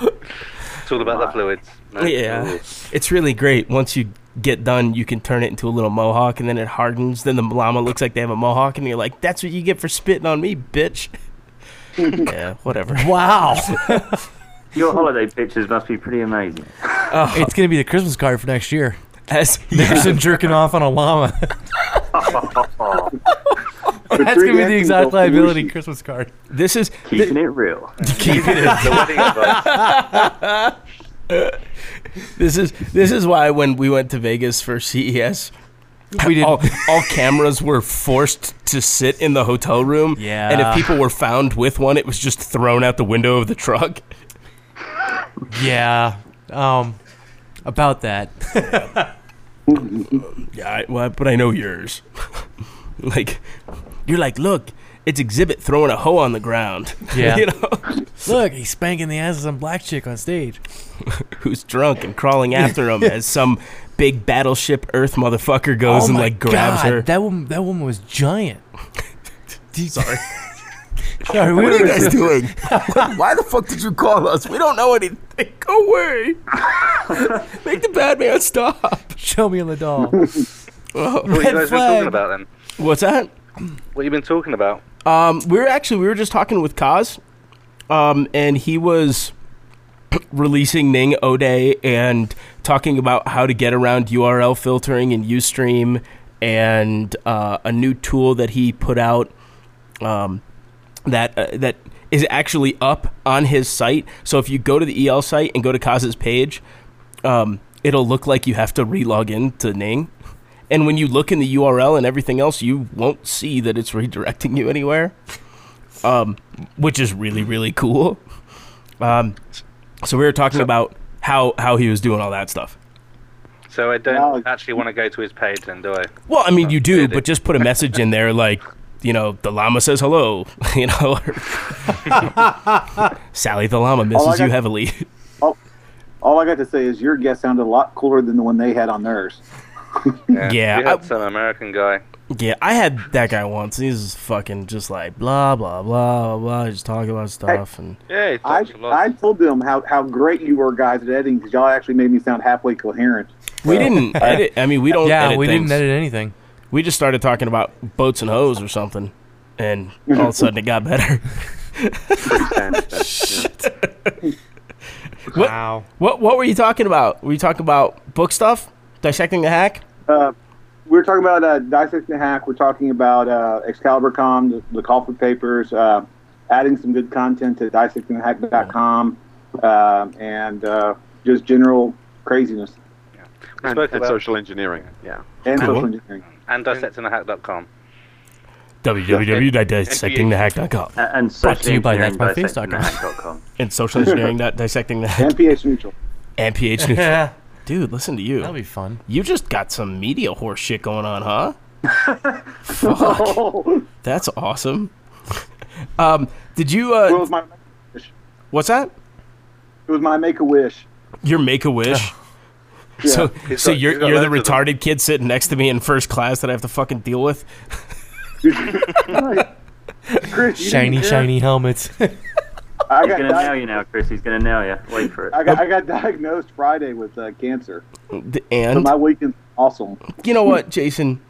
It's all about the fluids. No? Yeah, it's really great. Once you get done, you can turn it into a little mohawk, and then it hardens. Then the llama looks like they have a mohawk, and you're like, "That's what you get for spitting on me, bitch." <laughs> yeah, whatever. Wow. Your holiday pictures must be pretty amazing. Oh. it's gonna be the Christmas card for next year. As, Nickerson <laughs> jerking off on a llama. <laughs> That's gonna be the exact liability Wuxi. Christmas card. this is Keeping it real. <laughs> the wedding advice. this is this is why when we went to Vegas for CES, We did. all, all cameras were forced to sit in the hotel room. Yeah. And if people were found with one, it was just thrown out the window of the truck. Yeah. Um. About that. Yeah, I, well, but I know yours. <laughs> like, you're like, look, it's Exhibit throwing a hoe on the ground. <laughs> Yeah. you know, <laughs> Look, he's spanking the ass of some black chick on stage. who's drunk and crawling after him as some big battleship Earth motherfucker goes oh and like grabs God, her. That woman. That woman was giant. Sorry. Sorry. What are you guys doing? <laughs> Why the fuck did you call us? We don't know anything. Go away. <laughs> Make the bad man stop. Show me on the doll. <laughs> Oh, What have you Red guys been talking about then? What's that? What you been talking about? Um, we were actually we were just talking with Kaz, um, and he was <clears throat> releasing Ning O'Day and talking about how to get around URL filtering in UStream and uh, a new tool that he put out um, that uh, that is actually up on his site. So if you go to the EL site and go to Kaz's page, um, it'll look like you have to relog in to Ning. And when you look in the URL and everything else, you won't see that it's <laughs> redirecting you anywhere, um, which is really really cool. Um, so we were talking about how how he was doing all that stuff. So I don't Well- actually want to go to his page then, do I? Well, I mean, you do, but just put a message in there like, you know, the llama says hello, <laughs> you know. <laughs> Sally the llama I misses you got- heavily. All I got to say is your guest sounded a lot cooler than the one they had on theirs. <laughs> Yeah, We had I- some American guy. yeah, I had that guy once. He's fucking just like blah blah blah blah blah, just talking about stuff and Yeah, he I, talks a lot. I told them how, how great you were guys at editing because y'all actually made me sound halfway coherent. we didn't edit. I mean, we don't. yeah, edit we things. didn't edit anything. We just started talking about boats and hoes or something, and all of a sudden it got better. <laughs> What- Wow. What What were you talking about? Were you talking about book stuff, dissecting the hack? Uh, we were talking about uh, Dissecting the Hack. We're talking about uh, ExcaliburCon, the, the call for papers, uh, adding some good content to dissectingthehack.com, uh, and uh, just general craziness We spoke about social engineering. Yeah. and Cool. social engineering. And dissectingthehack.com. www.dissectingthehack.com A- And Brought to you by socialengineering.com. that'smyface.com. <laughs> and social engineering dissecting the hack And pH neutral. and pH neutral. Yeah, Dude, listen to you. that'll be fun. You just got some media horse shit going on, huh? <laughs> Fuck, that's awesome. <laughs> um, did you? Well, it Uh, was my what's that? It was my make a wish. Your make a wish. So, so got- you're he's you're the loads of them. retarded kid sitting next to me in first class that I have to fucking deal with. Chris, Shiny, shiny helmets. <laughs> I He's gonna nail you now, Chris. He's gonna nail you. Wait for it. I got I got diagnosed Friday with uh, cancer. So And my weekend's awesome. you know what, Jason?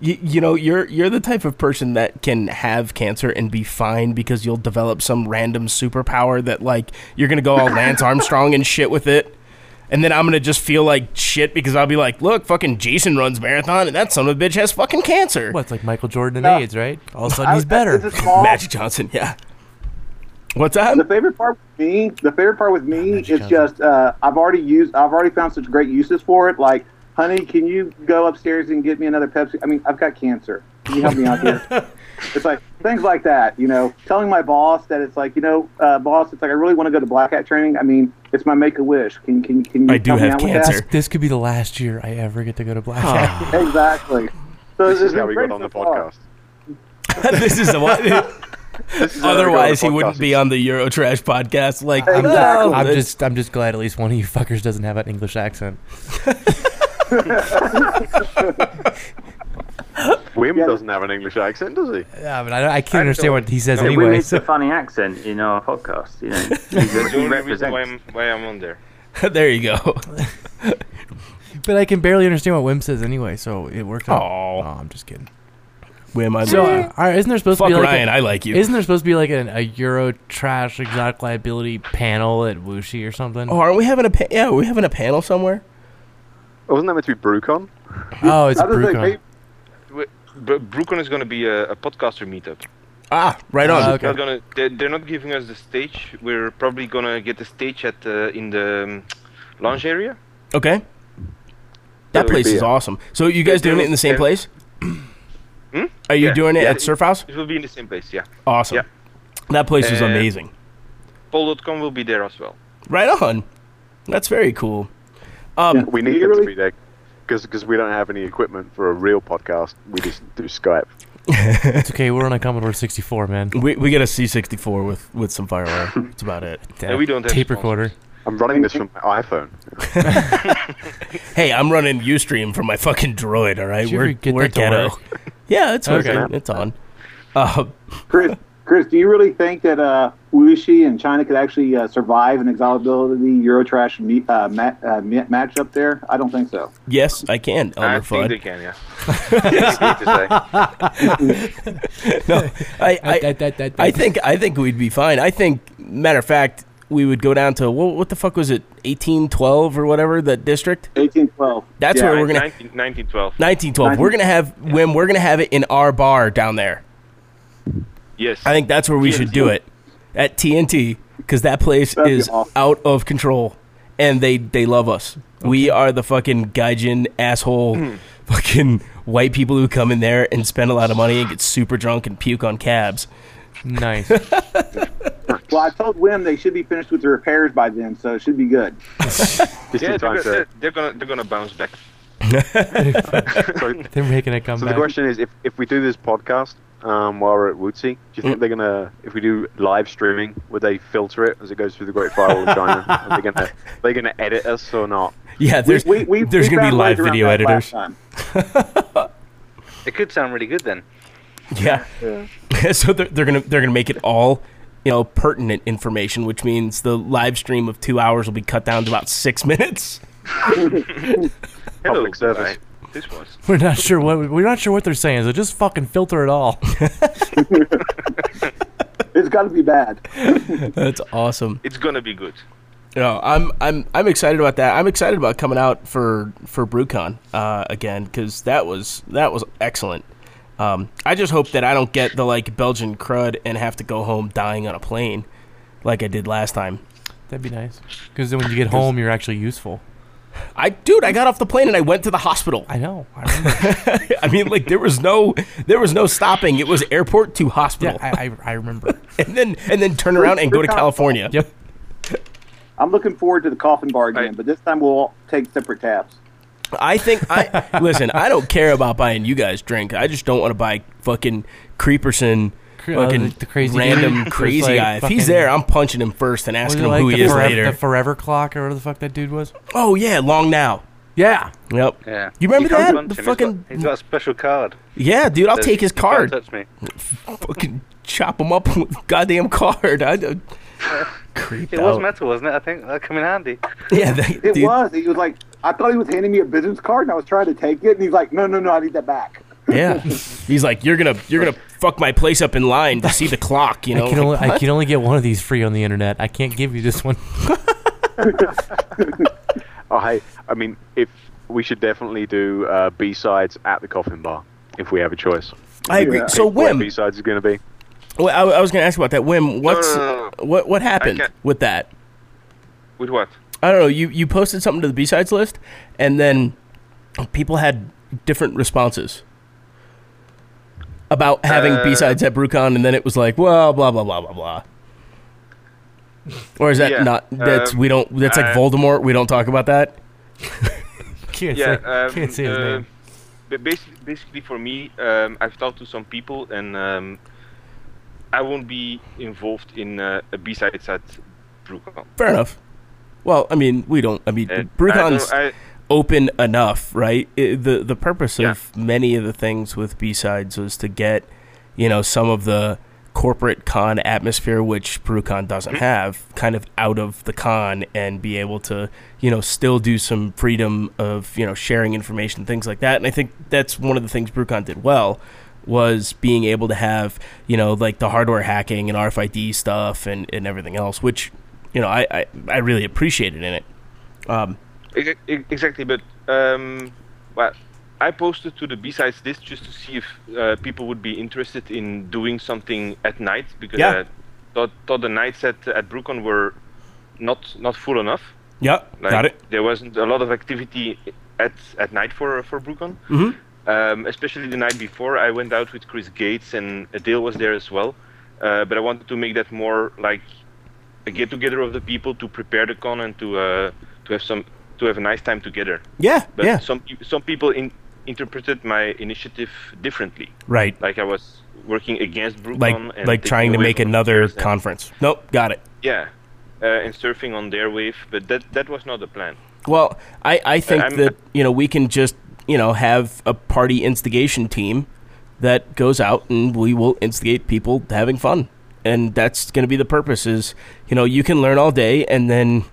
You, you know you're you're the type of person that can have cancer and be fine because you'll develop some random superpower that like you're gonna go all Lance Armstrong and shit with it, and then I'm gonna just feel like shit because I'll be like, look, fucking Jason runs marathon and that son of a bitch has fucking cancer. what? It's like Michael Jordan and No. AIDS, right? All of a sudden I- he's <laughs> better. It's a small, Magic Johnson, yeah. What's that? the favorite part with me, the favorite part with me Magic is Johnson. just uh, I've already used, I've already found such great uses for it. Like, honey, can you go upstairs and get me another Pepsi? I mean, I've got cancer. Can you help me out here? <laughs> it's like things like that. You know, telling my boss that it's like, you know, uh, boss, it's like I really want to go to black hat training. I mean, it's my make a wish. Can can can you I do have out with cancer. This could be the last year I ever get to go to Black Hat. <sighs> <laughs> Exactly. So This is how we got on the so podcast. <laughs> this is the one. <laughs> This is how we got on the Otherwise, he wouldn't be on the Eurotrash podcast. Like, Exactly. well, I'm just I'm just glad at least one of you fuckers doesn't have an English accent. Wim Yeah. doesn't have an English accent, does he? Yeah, but I, I can't I understand what he says Yeah, we anyway. make so- a funny accent in our podcast. You know, <laughs> He's a- That's he only reason why. I'm, why I'm on there. <laughs> there you go. <laughs> but I can barely understand what Wim says anyway, so it worked out. Oh, I'm just kidding. Wim, I So, love uh, you. all right, isn't there supposed Fuck to be like Ryan, a, I like you. isn't there supposed to be like an, a Euro trash exotic liability panel at Wuxi or something? Oh, aren't we having a pa- yeah? Are we having a panel somewhere? Wasn't that meant to be BruCon? Oh, it's I was Brucon. hey, But BruCon is going to be a, a podcaster meetup. Ah, right on. Ah, okay. Not gonna, they're, they're not giving us the stage. We're probably gonna get the stage at uh, in the um, lounge area. Okay. That place be is a- awesome. So you guys doing it in the same Yeah. place? Hmm? Are you Yeah, doing it yeah. at Surf House? It will be in the same place. Yeah. Awesome. Yeah. That place is Uh, amazing. PaulDotCom will be there as well. Right on. That's very cool. Um, We need You them really- to be there because we don't have any equipment for a real podcast. We just do Skype. <laughs> It's okay. We're on a Commodore 64, man. we we get a C64 with with some firewire. <laughs> That's about it. And we don't have tape recorder. I'm running this from my iPhone. <laughs> Hey, I'm running UStream from my fucking droid. All right, Did we're get we're ghetto. Yeah, it's Okay. okay. It's on. Uh, Chris, Chris, do you really think that uh, Wuxi and China could actually uh, survive an exaltability Eurotrash meet, uh, ma- uh, match up there? I don't think so. yes, I can. I Elmer think they can. Yeah. <laughs> Easy to say. No, I, I, That- that- that- I think I think we'd be fine. I think, matter of fact, we would go down to what, what the fuck was it, eighteen twelve or whatever that district. 1812. That's Yeah. where we're gonna 19, 1912. nineteen twelve. We're gonna have when we're gonna have it in our bar down there. Yes. I think that's where we should do it at TNT because that place That'd is awesome. out of control, and they they love us. We are the fucking gaijin asshole, Hmm. fucking white people who come in there and spend a lot of money and get super drunk and puke on cabs. Nice. <laughs> Well, I told Wim they should be finished with the repairs by then, so it should be good. <laughs> Yeah, they're, time go- to. they're, they're gonna they're gonna bounce back. So, <laughs> They're making a so comeback. the question is, if, if we do this podcast um, while we're at Wuxi, do you think they're gonna, if we do live streaming, would they filter it as it goes through the Great Firewall of China? Are they gonna, are they gonna edit us or not? Yeah, there's we, we, there's we gonna be live video editors. <laughs> It could sound really good then. Yeah. <laughs> so they're, they're gonna they're gonna make it all, you know, pertinent information, which means the live stream of two hours will be cut down to about six minutes. <laughs> Public service. Guy. This was. <laughs> We're not sure what we're not sure what they're saying, so just fucking filter it all. <laughs> It's got to be bad. <laughs> That's awesome. It's gonna be good. No, I'm I'm I'm excited about that. I'm excited about coming out for for BruCon uh, again because that was that was excellent. Um, I just hope that I don't get the like Belgian crud and have to go home dying on a plane like I did last time. That'd be nice. Because then when you get home, you're actually useful. I dude, I got off the plane and I went to the hospital. I know. I. <laughs> I mean, like there was no there was no stopping. It was airport to yeah, hospital, I, I, I remember. <laughs> and then and then turn around and go to California. Yep. I'm looking forward to the coffin bar again, Right. but this time we'll all take separate tabs. I think I listen. I don't care about buying you guys drink. I just don't want to buy fucking Creeperson cr- uh, fucking the, the crazy random dude crazy like guy. If he's there, I'm punching him first and asking him like who the he is forever, later. The forever clock or whatever the fuck that dude was. oh yeah, long now. Yeah. Yep. Yeah. You remember can't that? The him, he's fucking got- he's got a special card. yeah, dude. I'll Says, take his "You can't card. touch me. Fucking chop him up <laughs> with goddamn card. I, I <laughs> creeped It was out. metal, wasn't it? I think that come in handy. <laughs> Yeah, they, It dude, was. He was like, I thought he was handing me a business card, and I was trying to take it, and he's like, No, no, no, I need that back. Yeah. <laughs> He's like, you're gonna you're gonna fuck my place up in line to see the clock. You know, I can Like, only I can only get one of these free on the internet. I can't give you this one. <laughs> Oh, hey, I mean, if we should definitely do uh, B sides at the Coffin Bar if we have a choice. I agree. Yeah. So Where Wim, B sides is going to be. well, I, I was gonna ask about that. Wim, what's no, no, no. what what happened with that? With what? I don't know. You you posted something to the B sides list, and then people had different responses about having Uh, B sides at BruCon, and then it was like, well, blah blah blah blah blah. Or is that Yeah, not? That's um, we don't. That's like I- Voldemort. We don't talk about that. <laughs> Can't yeah, say, um, can't say his uh, name. But basically, basically for me, um, I've talked to some people, and um, I won't be involved in uh, a B-sides at BruCon. Fair enough. Well, I mean, we don't. I mean, Uh, BruCon's I- open enough, right? It, the The purpose Yeah. of many of the things with B sides was to get, you know, some of the corporate con atmosphere, which BruCon doesn't Mm-hmm. have, kind of out of the con, and be able to, you know, still do some freedom of, you know, sharing information, things like that. And I think that's one of the things BruCon did well was being able to have, you know, like the hardware hacking and RFID stuff and, and everything else, which, you know, I, I, I really appreciated in it. Um, Exactly, but um, well, I posted to the B-sides list just to see if uh, people would be interested in doing something at night because Yeah. I thought, thought the nights at at BruCon were not not full enough. yeah, Like, got it. There wasn't a lot of activity at at night for for BruCon. Mhm. Um, especially the night before, I went out with Chris Gates and Adele was there as well. Uh, but I wanted to make that more like a get together of the people to prepare the con and to uh, to have some to have a nice time together. Yeah, But yeah, some some people in, interpreted my initiative differently. right. Like I was working against BruCon Like and like trying to make another players and- conference. Nope, got it. Yeah, uh, and surfing on their wave, but that that was not the plan. Well, I, I think I'm- that you know we can just you know have a party instigation team that goes out and we will instigate people having fun, and that's going to be the purpose. Is you know you can learn all day, and then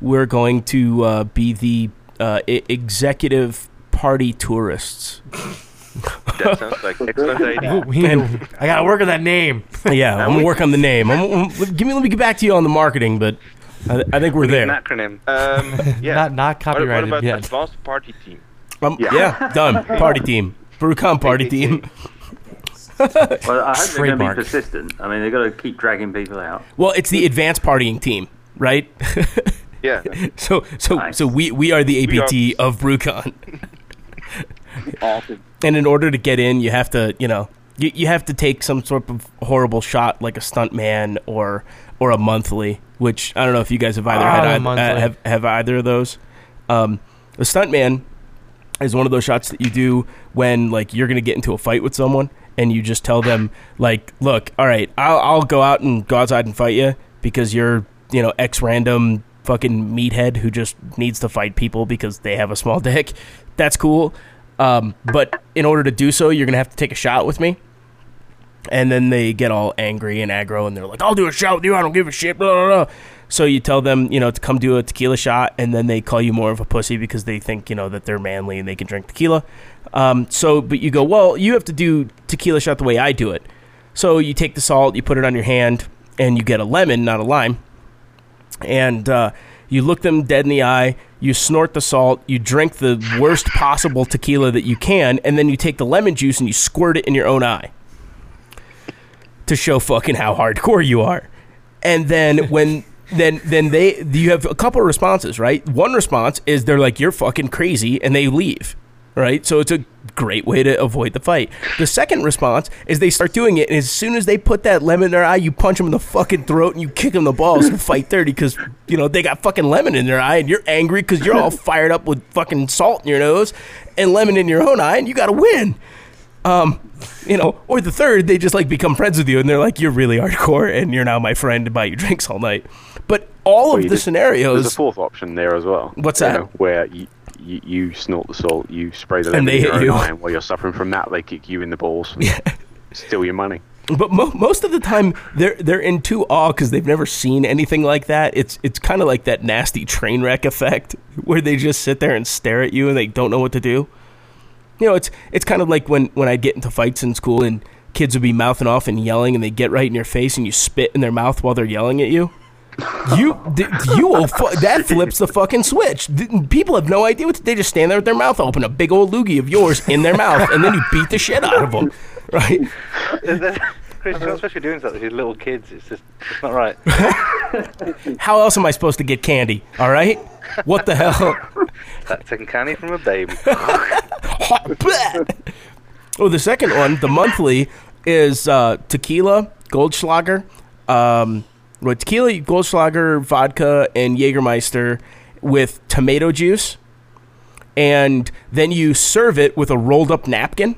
we're going to uh, be the uh, e- executive party tourists. That sounds like excellent <laughs> idea. We need to- I gotta work on that name. Yeah, I'm gonna work on the name. I'm, I'm- give me let me get back to you on the marketing, but I, I think we're An there. acronym. Um, <laughs> yeah. Not not What, what copyrighted about yet. advanced party team? Um, yeah. done. <laughs> Party team. BruCon party team. Well, I hope they're going to Trademark. be persistent. I mean, they've got to keep dragging people out. Well, it's the advanced partying team, right? Yeah. <laughs> so so Nice. so we we are the We are- APT of BruCon. <laughs> Awesome. and in order to get in, you have to, you know, you, you have to take some sort of horrible shot like a stunt man or or a monthly, which I don't know if you guys have either had the uh, have have either of those. Um, a stunt man is one of those shots that you do when like you're gonna get into a fight with someone and you just tell them like, look, all right, I'll I'll go out and go outside and fight you because you're you know x random fucking meathead who just needs to fight people because they have a small <laughs> dick. That's cool. Um, but in order to do so, you're gonna have to take a shot with me. And then they get all angry and aggro, and they're like, "I'll do a shot with you. I don't give a shit." Blah, blah, blah. So you tell them, you know, to come do a tequila shot, and then they call you more of a pussy because they think, you know, that they're manly and they can drink tequila. Um, so, but you go, well, you have to do tequila shot the way I do it. So you take the salt, you put it on your hand, and you get a lemon, not a lime and uh, you look them dead in the eye. You snort the salt. You drink the worst possible tequila that you can, and then you take the lemon juice and you squirt it in your own eye to show fucking how hardcore you are. And then when <laughs> then then they you have a couple of responses, right? One response is they're like you're fucking crazy and they leave. Right? So it's a great way to avoid the fight. The second response is they start doing it and as soon as they put that lemon in their eye, you punch them in the fucking throat and you kick them in the balls and fight 30 cuz you know, they got fucking lemon in their eye and you're angry cuz you're all fired up with fucking salt in your nose and lemon in your own eye and you got to win. Um, you know, or the third, they just like become friends with you and they're like, you're really hardcore and you're now my friend to buy you drinks all night. But all Well, of the just- scenarios, There's a fourth option there as well. What's you that? know, where you, you, you snort the salt, you spray the And they hit you. eye, and while you're suffering from that, they kick you in the balls. Steal your money. but mo- most of the time they're they're in too awe because they've never seen anything like that. It's it's kind of like that nasty train wreck effect <laughs> where they just sit there and stare at you and they don't know what to do. You know, it's it's kind of like when when I get into fights in school and kids would be mouthing off and yelling and they get right in your face and you spit in their mouth while they're yelling at you. You you will fu- that flips the fucking switch. People have no idea what to, they just stand there with their mouth open, a big old loogie of yours in their mouth, and then you beat the shit out of them, right? Chris, you're not supposed to be doing something with little kids. It's just it's not right. <laughs> How else am I supposed to get candy? All right, what the hell? That's taking candy from a baby. <laughs> Oh, the second one, the monthly, is uh, tequila, Goldschlager, um, with tequila, Goldschlager, vodka, and Jägermeister with tomato juice, and then you serve it with a rolled up napkin.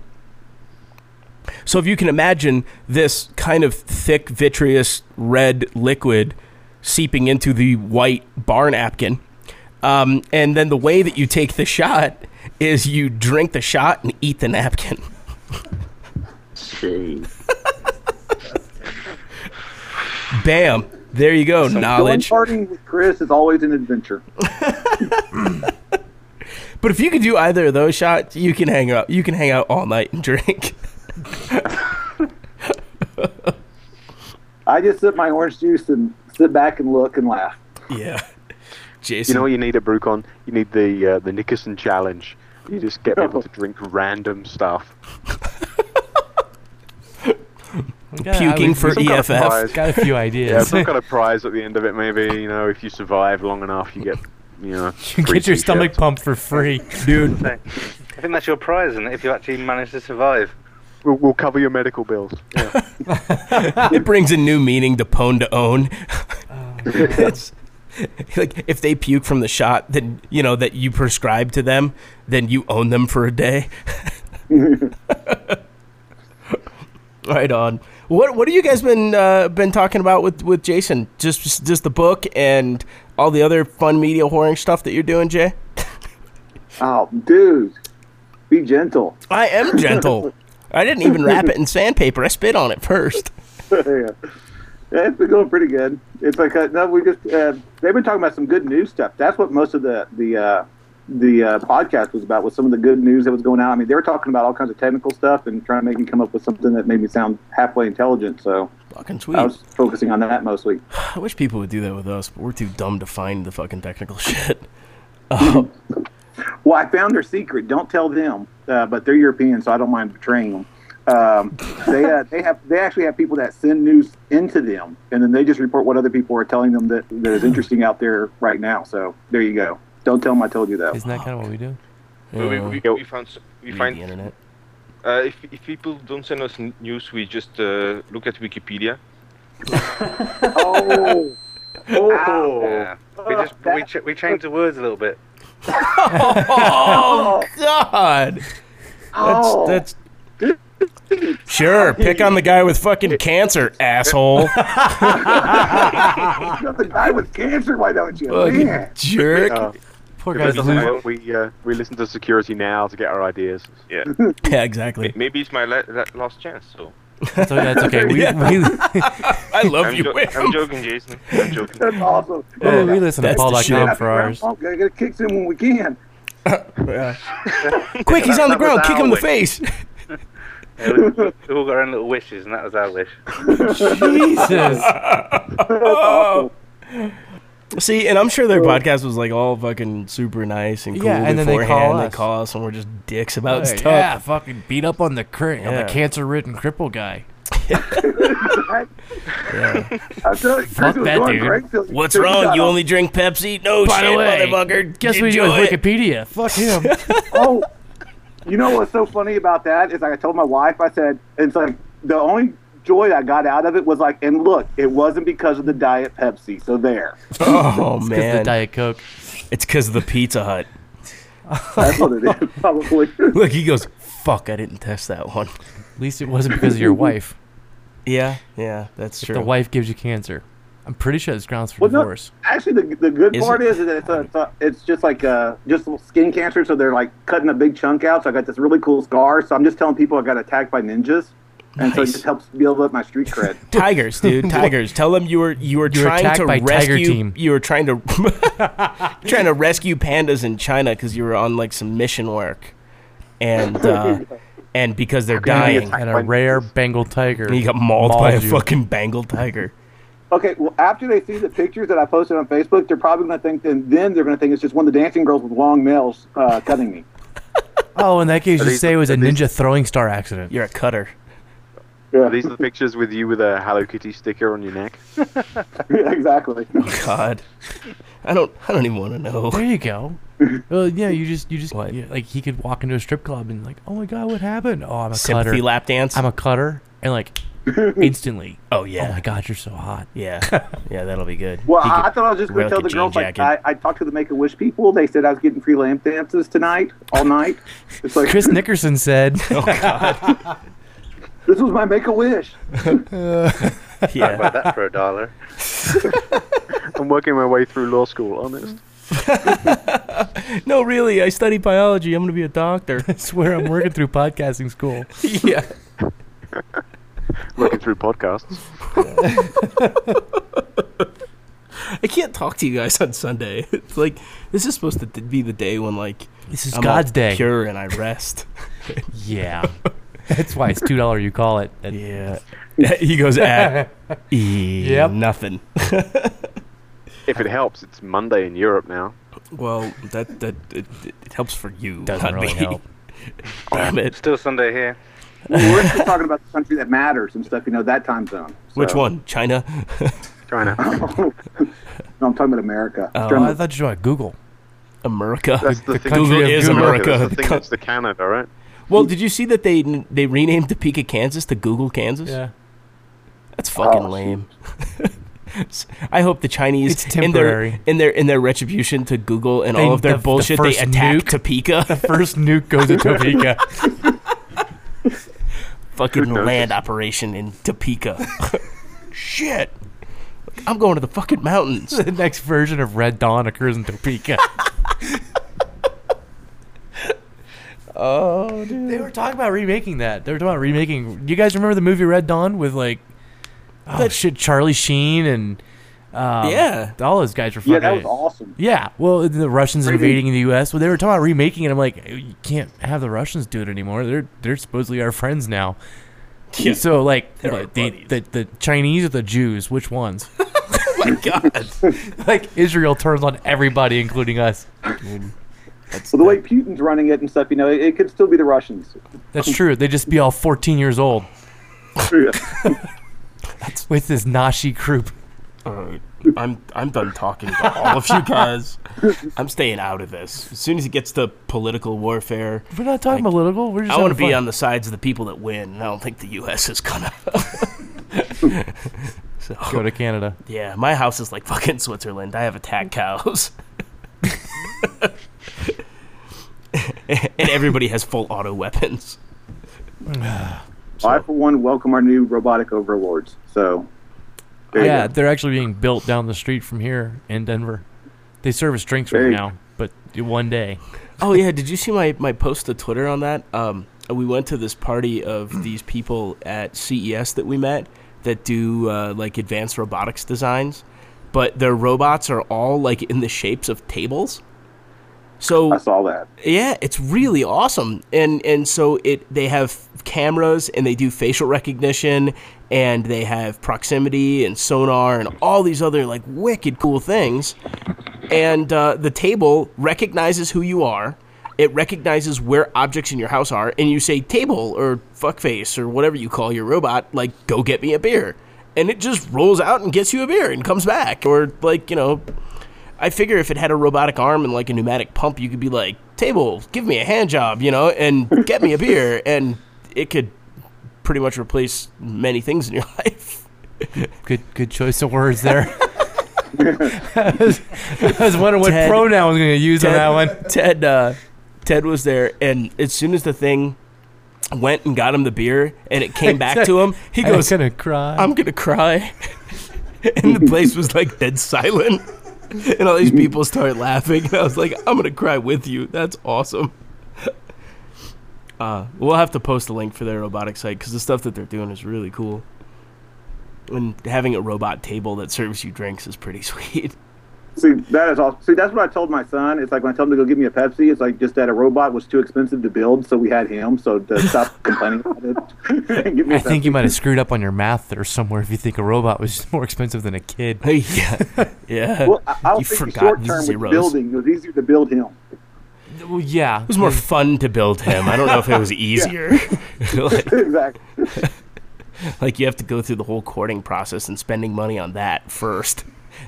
So if you can imagine this kind of thick, vitreous red liquid seeping into the white bar napkin, um, and then the way that you take the shot is you drink the shot and eat the napkin. <laughs> Bam! There you go. Knowledge. Going partying with Chris is always an adventure. <laughs> But if you could do either of those shots, you can hang out. You can hang out all night and drink. <laughs> I just sip my orange juice and sit back and look and laugh. Yeah. Jason. You know what you need at Brucon? You need the uh, the Nickerson challenge. You just get people to drink random stuff. <laughs> Yeah, Puking for Some kind of EFF. Got a few Yeah, ideas. some kind of prize at the end of it. Maybe you know, if you survive long enough, you get you know. <laughs> you get your stomach t-shirts. pumped for free. <laughs> dude. I think that's your prize, and if you actually manage to survive. We'll, we'll cover your medical bills. Yeah. <laughs> It brings a new meaning to pwn to own. Oh. it's like if they puke from the shot, then you know that you prescribe to them, then you own them for a day. right on. What What have you guys been uh, been talking about with, with Jason? Just just the book and all the other fun media whoring stuff that you're doing, Jay. <laughs> Oh, dude, be gentle. I am gentle. <laughs> I didn't even wrap it in sandpaper. I spit on it first. <laughs> yeah. Yeah, it's been going pretty good. It's like uh, no, we just uh, they've been talking about some good news stuff. That's what most of the the uh, the uh, podcast was about. Was some of the good news that was going out. I mean, they were talking about all kinds of technical stuff and trying to make me come up with something that made me sound halfway intelligent. So Fucking sweet. I was focusing on that mostly. <sighs> I wish people would do that with us, but we're too dumb to find the fucking technical <laughs> shit. Well, I found their secret. Don't tell them, uh, but they're European, so I don't mind betraying them. Um, they uh, they have they actually have people that send news into them, and then they just report what other people are telling them that, that is interesting out there right now. So there you go. Don't tell them I told you that. Isn't that kind of what we do? But we, we, we found s- we find the internet. uh, if if people don't send us news, we just uh, look at Wikipedia. <laughs> Oh, oh, Yeah. We just we, ch- we changed the words a little bit. Oh <laughs> God! oh. That's that's sure. Pick on the guy with fucking cancer, asshole. <laughs> Got the guy with cancer. Why don't you? Fucking Man. jerk. Poor Because guy's that's losing. what we uh, we listen to security now to get our ideas. Yeah, <laughs> Yeah, exactly. Maybe it's my la- la- last chance. So So that's okay. We, <laughs> Yeah. we, <laughs> I love I'm, you. jo- I'm joking, Jason. I'm joking. That's awesome. we, we listen to That's the PaulDotCom shit. for ours. Oh, gotta get kicks in when we can. Yeah. Quick, he's on the ground. Kick him in the face. Yeah, we, we all got our own little wishes, and that was our wish. Jesus. Oh. See, and I'm sure their podcast was like all fucking super nice and cool Yeah, and then they beforehand. call They us. call us and we're just dicks about Hey, stuff. yeah, fucking beat up on the cur- on Yeah. the cancer-ridden cripple guy. <laughs> Yeah. I'm telling you, Fuck Chris was that going dude. great till- What's till wrong? got You off. only drink Pepsi? No By shit, the way, motherfucker. guess what you do Enjoy with it. Wikipedia? Fuck him. <laughs> oh, you know what's so funny about that is like I told my wife, I said, it's like the only joy I got out of it was like, and look, it wasn't because of the Diet Pepsi. So there. <laughs> Oh Because the Diet Coke. it's because of the Pizza Hut. <laughs> That's what it is, probably. <laughs> Look, he goes, "Fuck, I didn't test that one." At least it wasn't because of your wife. Yeah, yeah, that's If true. the wife gives you cancer, I'm pretty sure it's grounds for Well, no, divorce. actually, the, the good Is part it? is that it's, a, it's, a, it's just like uh, just skin cancer, so they're like cutting a big chunk out. So I got this really cool scar. So I'm just telling people I got attacked by ninjas, and so it just helps build up my street cred. <laughs> Tigers, dude, <laughs> tigers. Tell them you were you were You were trying to by Tiger rescue. Team. You were trying to <laughs> trying to rescue pandas in China because you were on like some mission work, and uh, and because they're dying, And a rare Bengal tiger. and you got mauled by a you. fucking Bengal tiger. Okay, well, after they see the pictures that I posted on Facebook, they're probably going to think then then they're going to think it's just one of the dancing girls with long nails uh, cutting me. Oh, in that case, Are just these- say it was a these- ninja throwing star accident. You're a cutter. Yeah, These are the pictures with you with a Hello Kitty sticker on your neck. <laughs> <laughs> exactly. Oh God, I don't. I don't even want to know. There you go. <laughs> well, yeah, you just, you just, What? yeah, like he could walk into a strip club and like, oh my god, what happened? Oh, I'm a Sympathy cutter. lap dance. I'm a cutter, and like instantly. oh yeah. Oh my god, you're so hot. Yeah, yeah, that'll be good. Well, I, I thought I was just going to tell the girls jean like. I, I talked to the Make a Wish people. They said I was getting free lamp dances tonight, all night. It's like Chris Nickerson said, oh, this was my Make a Wish. <laughs> yeah. Buy that for a dollar. <laughs> I'm working my way through law school, honest. <laughs> No, really, I study biology. I'm gonna be a doctor. I swear I'm working through podcasting school. yeah. Working through podcasts. I can't talk to you guys on Sunday. It's like this is supposed to be the day when like This is I'm God's day. pure and I rest. Yeah. <laughs> That's why it's two dollar you call it. At- yeah. <laughs> he goes at ah, <laughs> e Yep. nothing. If it helps, it's Monday in Europe now. Well, that that it, it helps for you, Doesn't not really me. help. Damn it. Still Sunday here. Well, we're still talking about the country that matters and stuff. You know that time zone. Which one? China? China. no, I'm talking about America. Oh, Trying I thought you were talking Google. America. That's the, The thing. country Google is Google. America. That's the thing that's the Canada, right? Well, did you see that they they renamed Topeka, Kansas to Google, Kansas? Yeah. That's fucking Oh, lame. <laughs> I hope the Chinese It's in their temporary. in their in their retribution to Google and They- all of their the- the bullshit, they attack nuke- Topeka. The first nuke goes to Topeka. <laughs> fucking land operation in Topeka. <laughs> Shit. I'm going to the fucking mountains. the next version of Red Dawn occurs in Topeka. Oh, dude. they were talking about remaking that. They were talking about remaking. You guys remember the movie Red Dawn with like, oh That- shit, Charlie Sheen and um, Yeah. all those guys were fucking. yeah, that was awesome. Yeah, well, the Russians Crazy. invading the U.S. Well, they were talking about remaking it. I'm like, you can't have the Russians do it anymore. They're they're supposedly our friends now. Yeah. So like the, the the Chinese or the Jews? Which ones? <laughs> Oh my god. <laughs> like Israel turns on everybody, including us. <laughs> That's Well, the way Putin's running it and stuff, you know, it, it could still be the Russians. That's true. They just be all 14 years old <laughs> with this Nashi group. Alright. I'm I'm done talking to all of you guys. <laughs> I'm staying out of this. As soon as it gets to political warfare, We're not talking Like, political. We're just I want to be on the sides of the people that win. and I don't think the U.S. is gonna. <laughs> so Go to Canada. yeah, my house is like fucking Switzerland. I have attack cows, <laughs> and everybody has full auto weapons. I, for one, welcome our new robotic overlords. So, Yeah, they're actually being built down the street from here in Denver. They serve service drinks right now, but one day. Oh yeah, did you see my, my post to Twitter on that? Um, we went to this party of <clears throat> these people at CES that we met that do uh, like advanced robotics designs, but their robots are all like in the shapes of tables. So I saw that. yeah, it's really awesome. And and so it they have cameras and they do facial recognition and they have proximity and sonar and all these other like wicked cool things. And uh, the table recognizes who you are. It recognizes where objects in your house are, and you say table or fuckface or whatever you call your robot, like go get me a beer, and it just rolls out and gets you a beer and comes back. Or like you know, I figure if it had a robotic arm and like a pneumatic pump, you could be like, table, give me a hand job, you know, and <laughs> get me a beer. And it could pretty much replace many things in your <laughs> life. Good good choice of words there. <laughs> I, was, I was wondering what Ted- pronoun I was going to use on that one. Ted, uh, Ted was there, and as soon as the thing went and got him the beer, and it came back to him, he goes, I'm goes, gonna cry. "I'm gonna cry," and the place was like dead silent, <laughs> and all these people started laughing, and I was like, "I'm gonna cry with you." That's awesome. <laughs> Uh, we'll have to post a link for their robotic site because the stuff that they're doing is really cool. And having a robot table that serves you drinks is pretty <laughs> sweet. See, that is awesome. See, that's what I told my son. It's like when I told him to go get me a Pepsi, it's like just that a robot was too expensive to build, so we had him. So to stop <laughs> complaining about it, <laughs> Get me a I think you might have screwed up on your math there somewhere if you think a robot was <laughs> more expensive than a kid. yeah, yeah. Well, I, I you was forgot short term with building. It was easier to build him. Well, yeah. It was more fun to build him. I don't know if it was easier. like, exactly. like you have to go through the whole courting process and spending money on that first.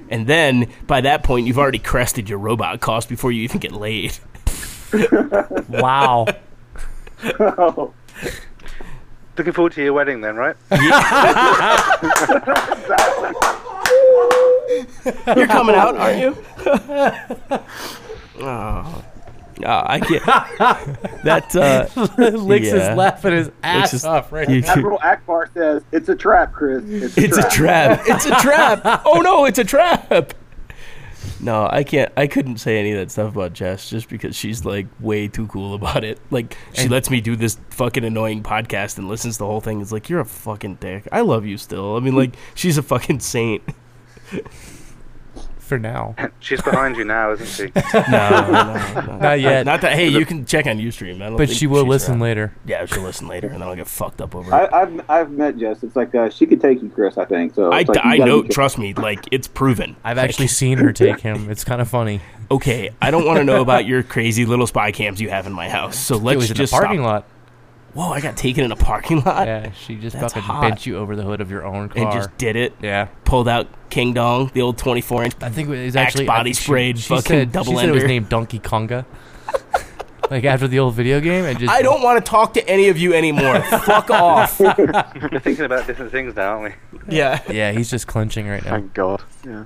And then by that point you've already crested your robot cost before you even get laid. Wow. <laughs> Looking forward to your wedding then, right? <laughs> <laughs> You're coming out, aren't you? oh. Oh, I can't. <laughs> That uh, <laughs> Licks yeah. is laughing his Licks ass is- off right you- now. Admiral Ackbar says it's a trap, Chris. It's a It's a trap. trap. It's a <laughs> trap. Oh no, it's a trap. No, I can't. I couldn't say any of that stuff about Jess just because she's like way too cool about it. Like she And- lets me do this fucking annoying podcast and listens to the whole thing. It's like you're a fucking dick. I love you still. I mean, like she's a fucking saint. For now. <laughs> She's behind you now, isn't she? <laughs> No, no, no. <laughs> Not yet. Not that. Hey, you can check on UStream. I don't But she will listen around. later. Yeah, she'll listen later, and then I'll get fucked up over it. I, I've I've met Jess. It's like uh, she could take you, Chris. I think so. I, it's like, you I know. Trust me. Like it's proven. I've Like, actually seen her take him. It's kind of funny. Okay, I don't want to know about your crazy little spy cams you have in my house. So let's was in just the parking stop. lot. Whoa, I got taken in a parking lot Yeah, she just That's fucking hot. bent you over the hood of your own car. and just did it. yeah. Pulled out King Dong, the old 24 inch. I think it was actually body think she- sprayed She, fucking said, double she said it was named Donkey Konga. <laughs> like after the old video game, and just I don't want to talk to any of you anymore. <laughs> Fuck off. <laughs> We're thinking about different things now, aren't we? Yeah, Yeah, he's just clenching right now. Thank God. Yeah.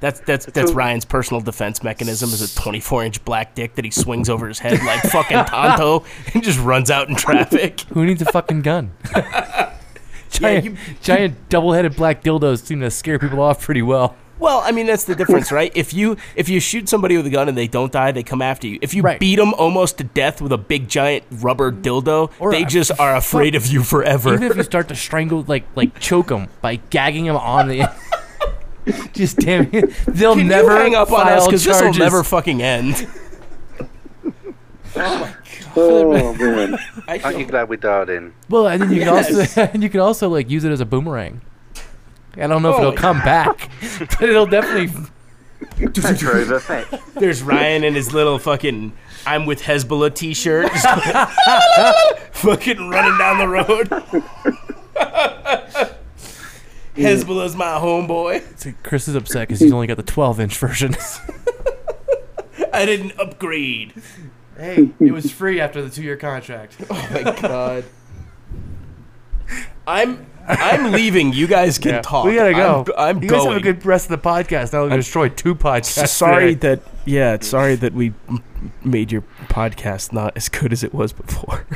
That's that's that's Ryan's personal defense mechanism is a 24 inch black dick that he swings over his head like fucking Tonto <laughs> and just runs out in traffic. Who needs a fucking gun? <laughs> giant, you- giant double-headed black dildos seem to scare people off pretty well. Well, I mean that's the difference, right? If you if you shoot somebody with a gun and they don't die, they come after you. If you Right. beat them almost to death with a big giant rubber dildo, Or they a- just are afraid of you forever. Even if you start to strangle, like like choke them by gagging them on the, <laughs> <laughs> just damn it, they'll Can never you hang up on us because this will never fucking end. <laughs> Oh man. <laughs> I Aren't you glad we dialed in? Well, and then you Yes. can also and you can also like use it as a boomerang. I don't know if Oh it'll my come back, but it'll definitely. Retro effect. There's Ryan and his little fucking I'm with Hezbollah t-shirt, fucking running down the road. Hezbollah's my homeboy. <laughs> See, Chris is upset because he's only got the 12-inch version. <laughs> I didn't upgrade. hey, it was free after the two-year contract. <laughs> Oh my god. I'm I'm leaving. You guys can talk. We gotta go. I'm, I'm you going. guys have a good rest of the podcast. Now we're gonna destroy two podcasts. sorry today. that yeah, sorry that we m- made your podcast not as good as it was before.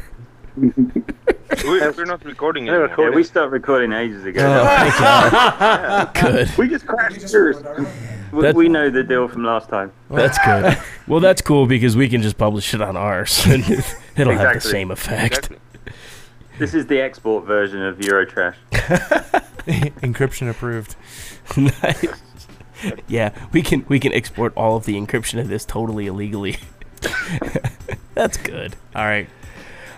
We're, we're not recording They're anymore. Yeah, we stopped recording ages ago. Oh, <laughs> good. We just crashed yours. We- That- we know the deal from last time. That's good. <laughs> Well, that's cool because we can just publish it on ours, <laughs> and it'll have the same effect. Exactly. This is the export version of Eurotrash. encryption approved. Nice. Yeah, we can we can export all of the encryption of this totally illegally. that's good. All right.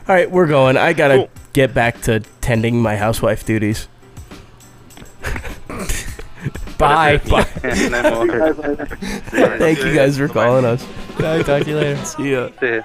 All right, we're going. I gotta Cool. Get back to tending my housewife duties. Bye. <laughs> <laughs> Bye. Thank you guys for calling us. Bye. Talk to you later. <laughs> See ya. See ya.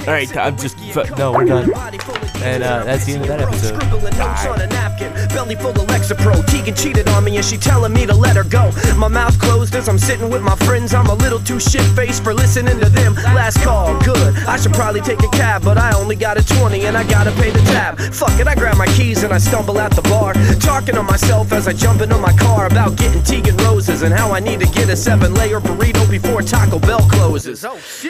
All right, I'm just. No, we're done. Body full of And uh, that's the end of that episode. Scribbling notes on a napkin, belly full of Lexapro. Tegan cheated on me and she telling me to let her go. My mouth closed as I'm sitting with my friends. I'm a little too shit faced for listening to them. Last call, good. I should probably take a cab, but I only got a 20 and I gotta pay the tab. Fuck it, I grab my keys and I stumble out the bar. Talking to myself as I jump into my car about getting Tegan roses and how I need to get a seven layer burrito before Taco Bell closes.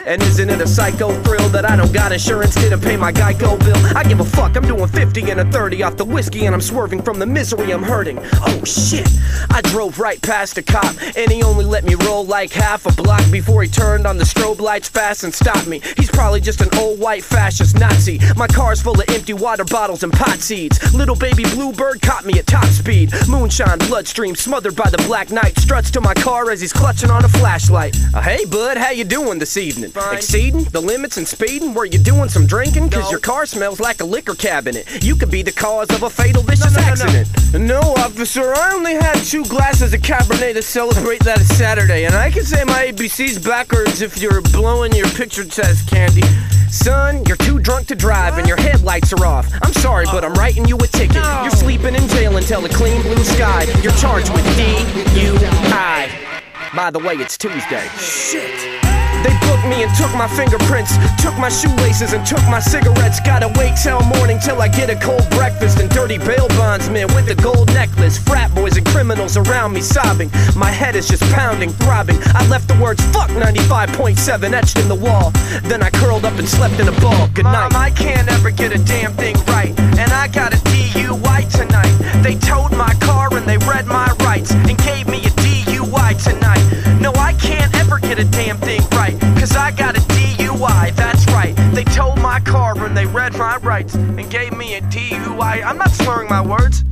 And isn't it a psycho thrill that I don't got insurance, didn't pay my Geico bill? I give a fuck, I'm doing 50 and a 30 off the whiskey and I'm swerving from the misery I'm hurting. Oh shit, I drove right past a cop and he only let me roll like half a block before he turned on the strobe lights fast and stopped me. He's probably just an old white fascist Nazi. My car's full of empty water bottles and pot seeds. Little baby bluebird caught me at top speed. Moonshine bloodstream smothered by the black night. Struts to my car as he's clutching on a flashlight. Uh, hey bud, how you doing this evening? Exceeding the limits and speeding? Were you doing some drinking? Cause your car smells like a liquor cabinet. You could be the cause of a fatal vicious accident. No, officer, I only had two glasses of Cabernet to celebrate that Saturday, and I can say my ABC's backwards if you're blowing your picture test candy. Son, you're too drunk to drive and your headlights are off. I'm sorry, but I'm writing you a ticket. You're sleeping in jail until a clean blue sky. You're charged with DUI. By the way, it's Tuesday. Shit. They booked me and took my fingerprints, took my shoelaces and took my cigarettes. Gotta wait till morning till I get a cold breakfast and dirty bail bondsmen with the gold necklace. Frat boys and criminals around me sobbing. My head is just pounding, throbbing. I left the words fuck 95.7 etched in the wall. Then I curled up and slept in a ball. Good night. Mom, I can't ever get a damn thing right, and I got a DUI tonight. They towed my car and they read my rights and gave me a DUI tonight. No, I can't ever get a damn thing right, cause I got a DUI, that's right. They towed my car and they read my rights and gave me a DUI. I'm not slurring my words.